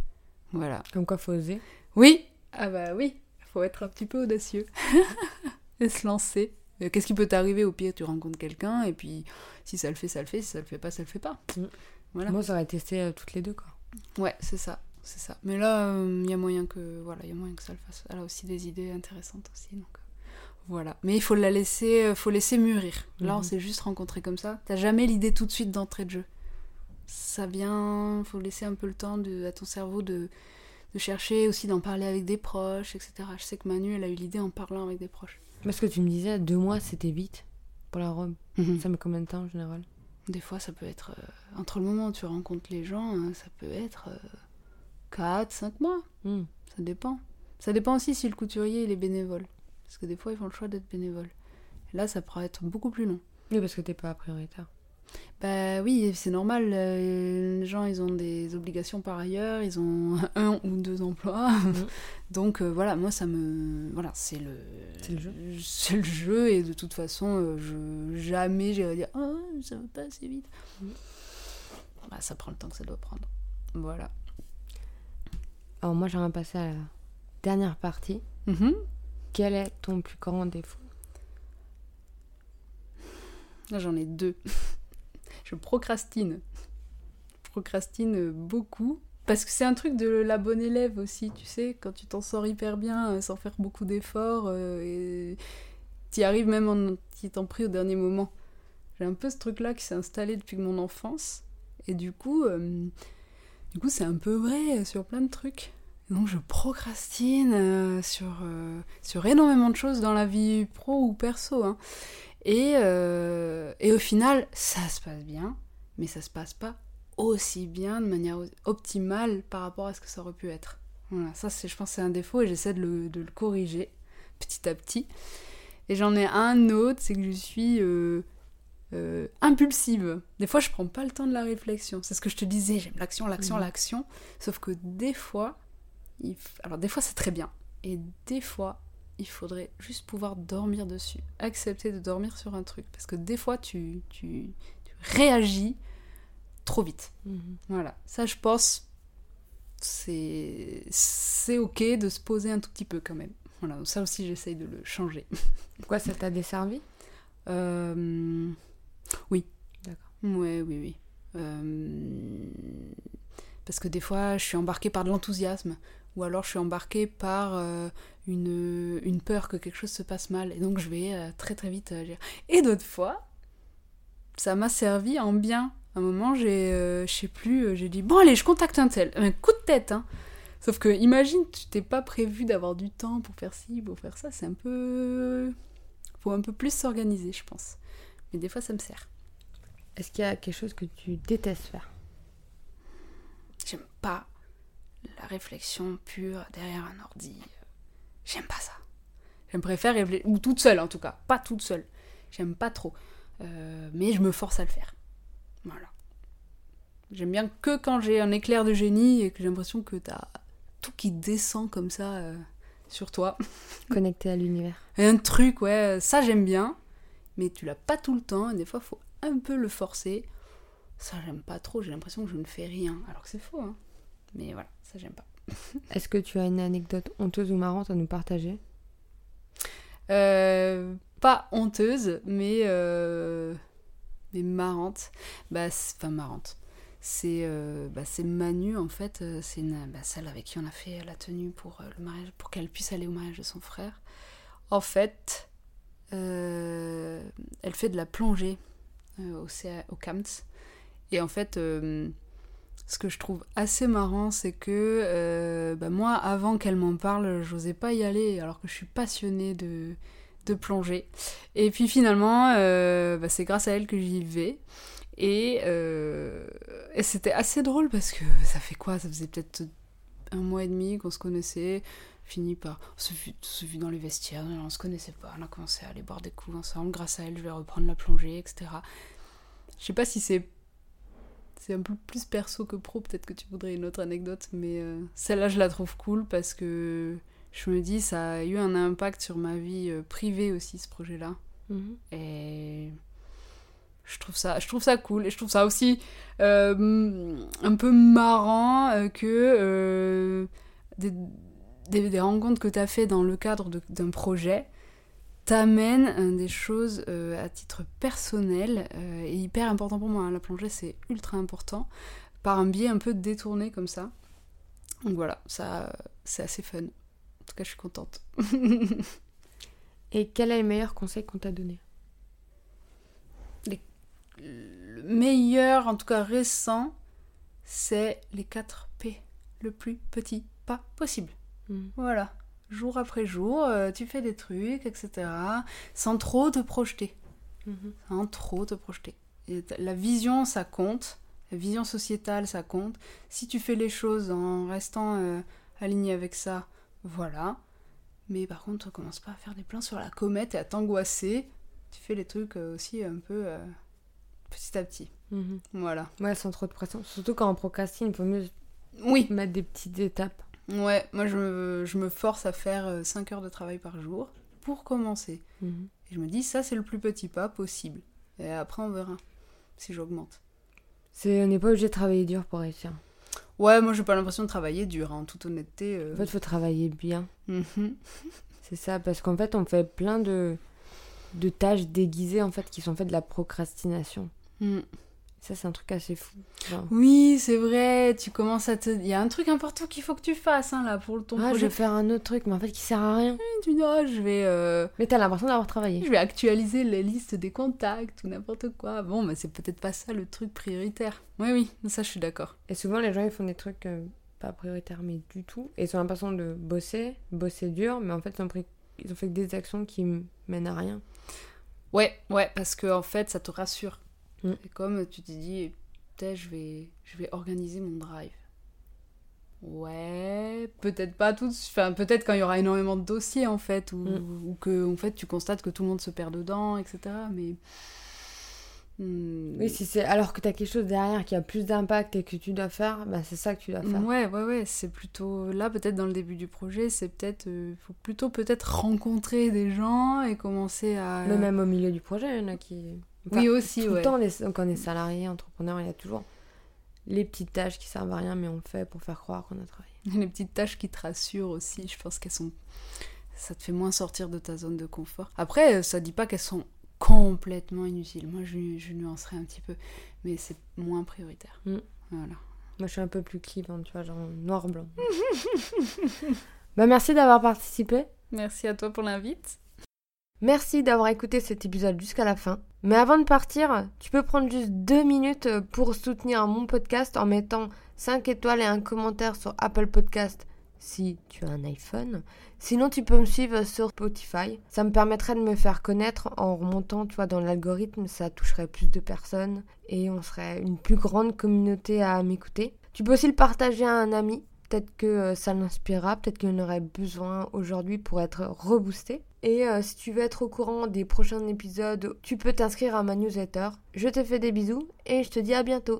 [SPEAKER 2] Voilà.
[SPEAKER 1] Comme quoi, faut oser.
[SPEAKER 2] Oui Ah bah oui, faut être un petit peu audacieux. et se lancer. Euh, qu'est-ce qui peut t'arriver? Au pire Tu rencontres quelqu'un et puis si ça le fait, ça le fait. Si ça le fait pas, ça le fait pas. Mm.
[SPEAKER 1] Voilà. Moi, ça aurait testé toutes les deux, quoi.
[SPEAKER 2] Ouais, c'est ça c'est ça. Mais là, il euh, y a moyen que voilà, il y a moyen que ça le fasse. Elle a aussi des idées intéressantes aussi, donc euh, voilà. Mais il faut la laisser, euh, faut laisser mûrir. Là, on mhm. s'est juste rencontrés comme ça. T'as jamais l'idée tout de suite d'entrée de jeu. Ça vient, faut laisser un peu le temps de, à ton cerveau de, de chercher aussi d'en parler avec des proches, etc. Je sais que Manu, elle a eu l'idée en parlant avec des proches.
[SPEAKER 1] Parce que tu me disais, deux mois, c'était vite pour la robe. Mhm. Ça met combien de temps en général?
[SPEAKER 2] Des fois, ça peut être entre le moment où tu rencontres les gens, ça peut être 4, 5 mois. Hmm. Ça dépend. Ça dépend aussi si le couturier il est bénévole. Parce que des fois, ils font le choix d'être bénévole. Et là, ça pourrait être beaucoup plus long.
[SPEAKER 1] Oui, parce que t'es pas prioritaire.
[SPEAKER 2] Bah oui, c'est normal. Euh, les gens, ils ont des obligations par ailleurs. Ils ont un ou deux emplois. Hmm. Donc euh, voilà, moi, ça me. Voilà, c'est le.
[SPEAKER 1] C'est le jeu.
[SPEAKER 2] C'est le jeu. Et de toute façon, euh, je... jamais j'irai dire Oh, ça va pas assez vite. Hmm. Bah, ça prend le temps que ça doit prendre. Voilà.
[SPEAKER 1] Alors moi j'aimerais passer à la dernière partie. Mhm. Quel est ton plus grand défaut?
[SPEAKER 2] J'en ai deux. je procrastine. Je procrastine beaucoup. Parce que c'est un truc de la bonne élève aussi, tu sais, quand tu t'en sors hyper bien euh, sans faire beaucoup d'efforts, euh, et t'y arrives même en t'en pris au dernier moment. J'ai un peu ce truc-là qui s'est installé depuis mon enfance, et du coup, euh, du coup, c'est un peu vrai sur plein de trucs. Donc je procrastine euh, sur, euh, sur énormément de choses dans la vie pro ou perso. Hein. Et, euh, et, au final, ça se passe bien, mais ça se passe pas aussi bien de manière optimale par rapport à ce que ça aurait pu être. Voilà, ça je pense c'est un défaut et j'essaie de de le, corriger petit à petit. Et j'en ai un autre, c'est que je suis euh, impulsive. Des fois, je prends pas le temps de la réflexion. C'est ce que je te disais, j'aime l'action, l'action, mmh. l'action. Sauf que des fois, alors des fois c'est très bien. Et des fois, il faudrait juste pouvoir dormir dessus. Accepter de dormir sur un truc. Parce que des fois, tu, tu, réagis trop vite. Mhm. Voilà. Ça, je pense, c'est ok de se poser un tout petit peu quand même. Voilà. Ça aussi, j'essaye de le changer.
[SPEAKER 1] Quoi, ça t'a desservi?
[SPEAKER 2] Euh, Oui.
[SPEAKER 1] D'accord.
[SPEAKER 2] Ouais, oui, oui. Euh, parce que des fois, je suis embarquée par de l'enthousiasme, ou alors je suis embarquée par euh, une, une, peur que quelque chose se passe mal, et donc je vais euh, très très vite agir. Et d'autres fois, ça m'a servi en bien. À un moment, j'ai, je sais plus, j'ai dit bon allez, je contacte un tel, un coup de tête, hein. Sauf que imagine, tu t'es pas prévu d'avoir du temps pour faire ci, pour faire ça, c'est un peu, faut un peu plus s'organiser, je pense. Mais des fois, ça me sert.
[SPEAKER 1] Est-ce qu'il y a quelque chose que tu détestes faire?
[SPEAKER 2] J'aime pas la réflexion pure derrière un ordi. J'aime pas ça. J'aime préfère réfléchir, ou toute seule en tout cas, pas toute seule. J'aime pas trop. Euh, mais je me force à le faire. Voilà. J'aime bien que quand j'ai un éclair de génie et que j'ai l'impression que t'as tout qui descend comme ça euh, sur toi.
[SPEAKER 1] Connecté à l'univers.
[SPEAKER 2] Un truc, ouais, ça j'aime bien, mais tu l'as pas tout le temps et des fois faut un peu le forcer. Ça, j'aime pas trop, j'ai l'impression que je ne fais rien. Alors que c'est faux, hein. Mais voilà, ça, j'aime pas.
[SPEAKER 1] Est-ce que tu as une anecdote honteuse ou marrante à nous partager?
[SPEAKER 2] Euh, Pas honteuse, mais, euh, mais marrante. Bah, enfin, marrante. C'est euh, bah, Manu, en fait, euh, c'est bah, celle avec qui on a fait la tenue pour le mariage, pour qu'elle puisse aller au mariage de son frère. En fait, elle fait de la plongée euh, au, CAMTS. Et en fait, euh, ce que je trouve assez marrant, c'est que euh, bah, moi, avant qu'elle m'en parle, j'osais pas y aller, alors que je suis passionnée de, de plongée. Et puis finalement, bah, c'est grâce à elle que j'y vais. Et c'était assez drôle parce que ça fait quoi? Ça faisait peut-être un mois et demi qu'on se connaissait. Fini par. On se, vit, dans les vestiaires, on se connaissait pas. On a commencé à aller boire des coups ensemble. Grâce à elle, je vais reprendre la plongée, etc. Je sais pas si c'est c'est un peu plus perso que pro, peut-être que tu voudrais une autre anecdote, mais euh, celle-là je la trouve cool parce que je me dis ça a eu un impact sur ma vie euh, privée aussi ce projet-là. Mhm. Et je trouve ça je trouve ça cool et je trouve ça aussi euh, un peu marrant que des, des, des, rencontres que tu as fait dans le cadre d'un projet t'amène euh, des choses euh, à titre personnel euh, et hyper important pour moi. Hein. La plongée, c'est ultra important par un biais un peu détourné comme ça. Donc voilà, ça, c'est assez fun. En tout cas, je suis contente.
[SPEAKER 1] et quel est le meilleur conseil qu'on t'a donné?
[SPEAKER 2] Le meilleur, en tout cas récent, c'est les 4 P. Le plus petit pas possible. Hmm. Voilà jour après jour, euh, tu fais des trucs, etc. Sans trop te projeter. Mhm. Sans trop te projeter. la vision, ça compte. La vision sociétale, ça compte. Si tu fais les choses en restant euh, aligné avec ça, voilà. Mais par contre, commence pas à faire des plans sur la comète et à t'angoisser. Tu fais les trucs euh, aussi un peu petit à petit. Mhm. Voilà.
[SPEAKER 1] Ouais, sans trop de pression. Surtout quand on procrastine, il faut mieux
[SPEAKER 2] oui.
[SPEAKER 1] mettre des petites étapes.
[SPEAKER 2] Ouais, moi je me, je me, force à faire 5 euh, heures de travail par jour pour commencer. Mhm. Et je me dis, ça c'est le plus petit pas possible. Et après on verra si j'augmente.
[SPEAKER 1] C'est, on n'est pas obligé de travailler dur pour réussir.
[SPEAKER 2] Ouais, moi j'ai pas l'impression de travailler dur, hein, en toute honnêteté.
[SPEAKER 1] Euh. En fait, il faut travailler bien. Mhm. c'est ça, parce qu'en fait, on fait plein de, de tâches déguisées en fait qui sont faites de la procrastination. Mm. Ça, c'est un truc assez fou.
[SPEAKER 2] Oui, c'est vrai. Tu commences à te. Il y a un truc important qu'il faut que tu fasses, hein, là, pour ton
[SPEAKER 1] ah,
[SPEAKER 2] projet.
[SPEAKER 1] je vais faire un autre truc, mais en fait, qui sert à rien.
[SPEAKER 2] tu dis, oh, je vais. Euh...
[SPEAKER 1] Mais t'as l'impression d'avoir travaillé.
[SPEAKER 2] Je vais actualiser les listes des contacts ou n'importe quoi. Bon, mais c'est peut-être pas ça le truc prioritaire. Oui, oui, ça, je suis d'accord.
[SPEAKER 1] Et souvent, les gens, ils font des trucs euh, pas prioritaires, mais du tout. Et ils ont l'impression de bosser, bosser dur, mais en fait, ils ont, pris... ils ont fait des actions qui mènent à rien.
[SPEAKER 2] Ouais, ouais, parce que en fait, ça te rassure Mm. Et comme tu t'es dit, peut-être je vais, je vais organiser mon drive. Ouais, peut-être pas tout, enfin peut-être quand il y aura énormément de dossiers en fait, ou, mm. ou, que en fait tu constates que tout le monde se perd dedans, etc. Mais
[SPEAKER 1] hmm. oui, si c'est alors que tu as quelque chose derrière qui a plus d'impact et que tu dois faire, bah c'est ça que tu dois faire.
[SPEAKER 2] Ouais, ouais, ouais, c'est plutôt là peut-être dans le début du projet, c'est peut-être, euh, faut plutôt peut-être rencontrer des gens et commencer à.
[SPEAKER 1] Mais même au milieu du projet, il y en a qui
[SPEAKER 2] oui, aussi,
[SPEAKER 1] tout
[SPEAKER 2] le
[SPEAKER 1] temps, quand on est salarié, entrepreneur, il y a toujours les petites tâches qui servent à rien, mais on le fait pour faire croire qu'on a travaillé.
[SPEAKER 2] Les petites tâches qui te rassurent aussi, je pense qu'elles sont. Ça te fait moins sortir de ta zone de confort. Après, ça dit pas qu'elles sont complètement inutile. Moi, je, je nuancerais un petit peu, mais c'est moins prioritaire. Mm. Voilà.
[SPEAKER 1] Moi, je suis un peu plus clivante, tu vois, genre noir-blanc. bah, merci d'avoir participé.
[SPEAKER 2] Merci à toi pour l'invite.
[SPEAKER 1] Merci d'avoir écouté cet épisode jusqu'à la fin. Mais avant de partir, tu peux prendre juste deux minutes pour soutenir mon podcast en mettant 5 étoiles et un commentaire sur Apple Podcast si tu as un iPhone. Sinon, tu peux me suivre sur Spotify. Ça me permettrait de me faire connaître en remontant, tu vois, dans l'algorithme. Ça toucherait plus de personnes et on serait une plus grande communauté à m'écouter. Tu peux aussi le partager à un ami. Peut-être que euh, ça l'inspirera, peut-être qu'il en aurait besoin aujourd'hui pour être reboosté. Et euh, si tu veux être au courant des prochains épisodes, tu peux t'inscrire à ma newsletter. Je te fais des bisous et je te dis à bientôt.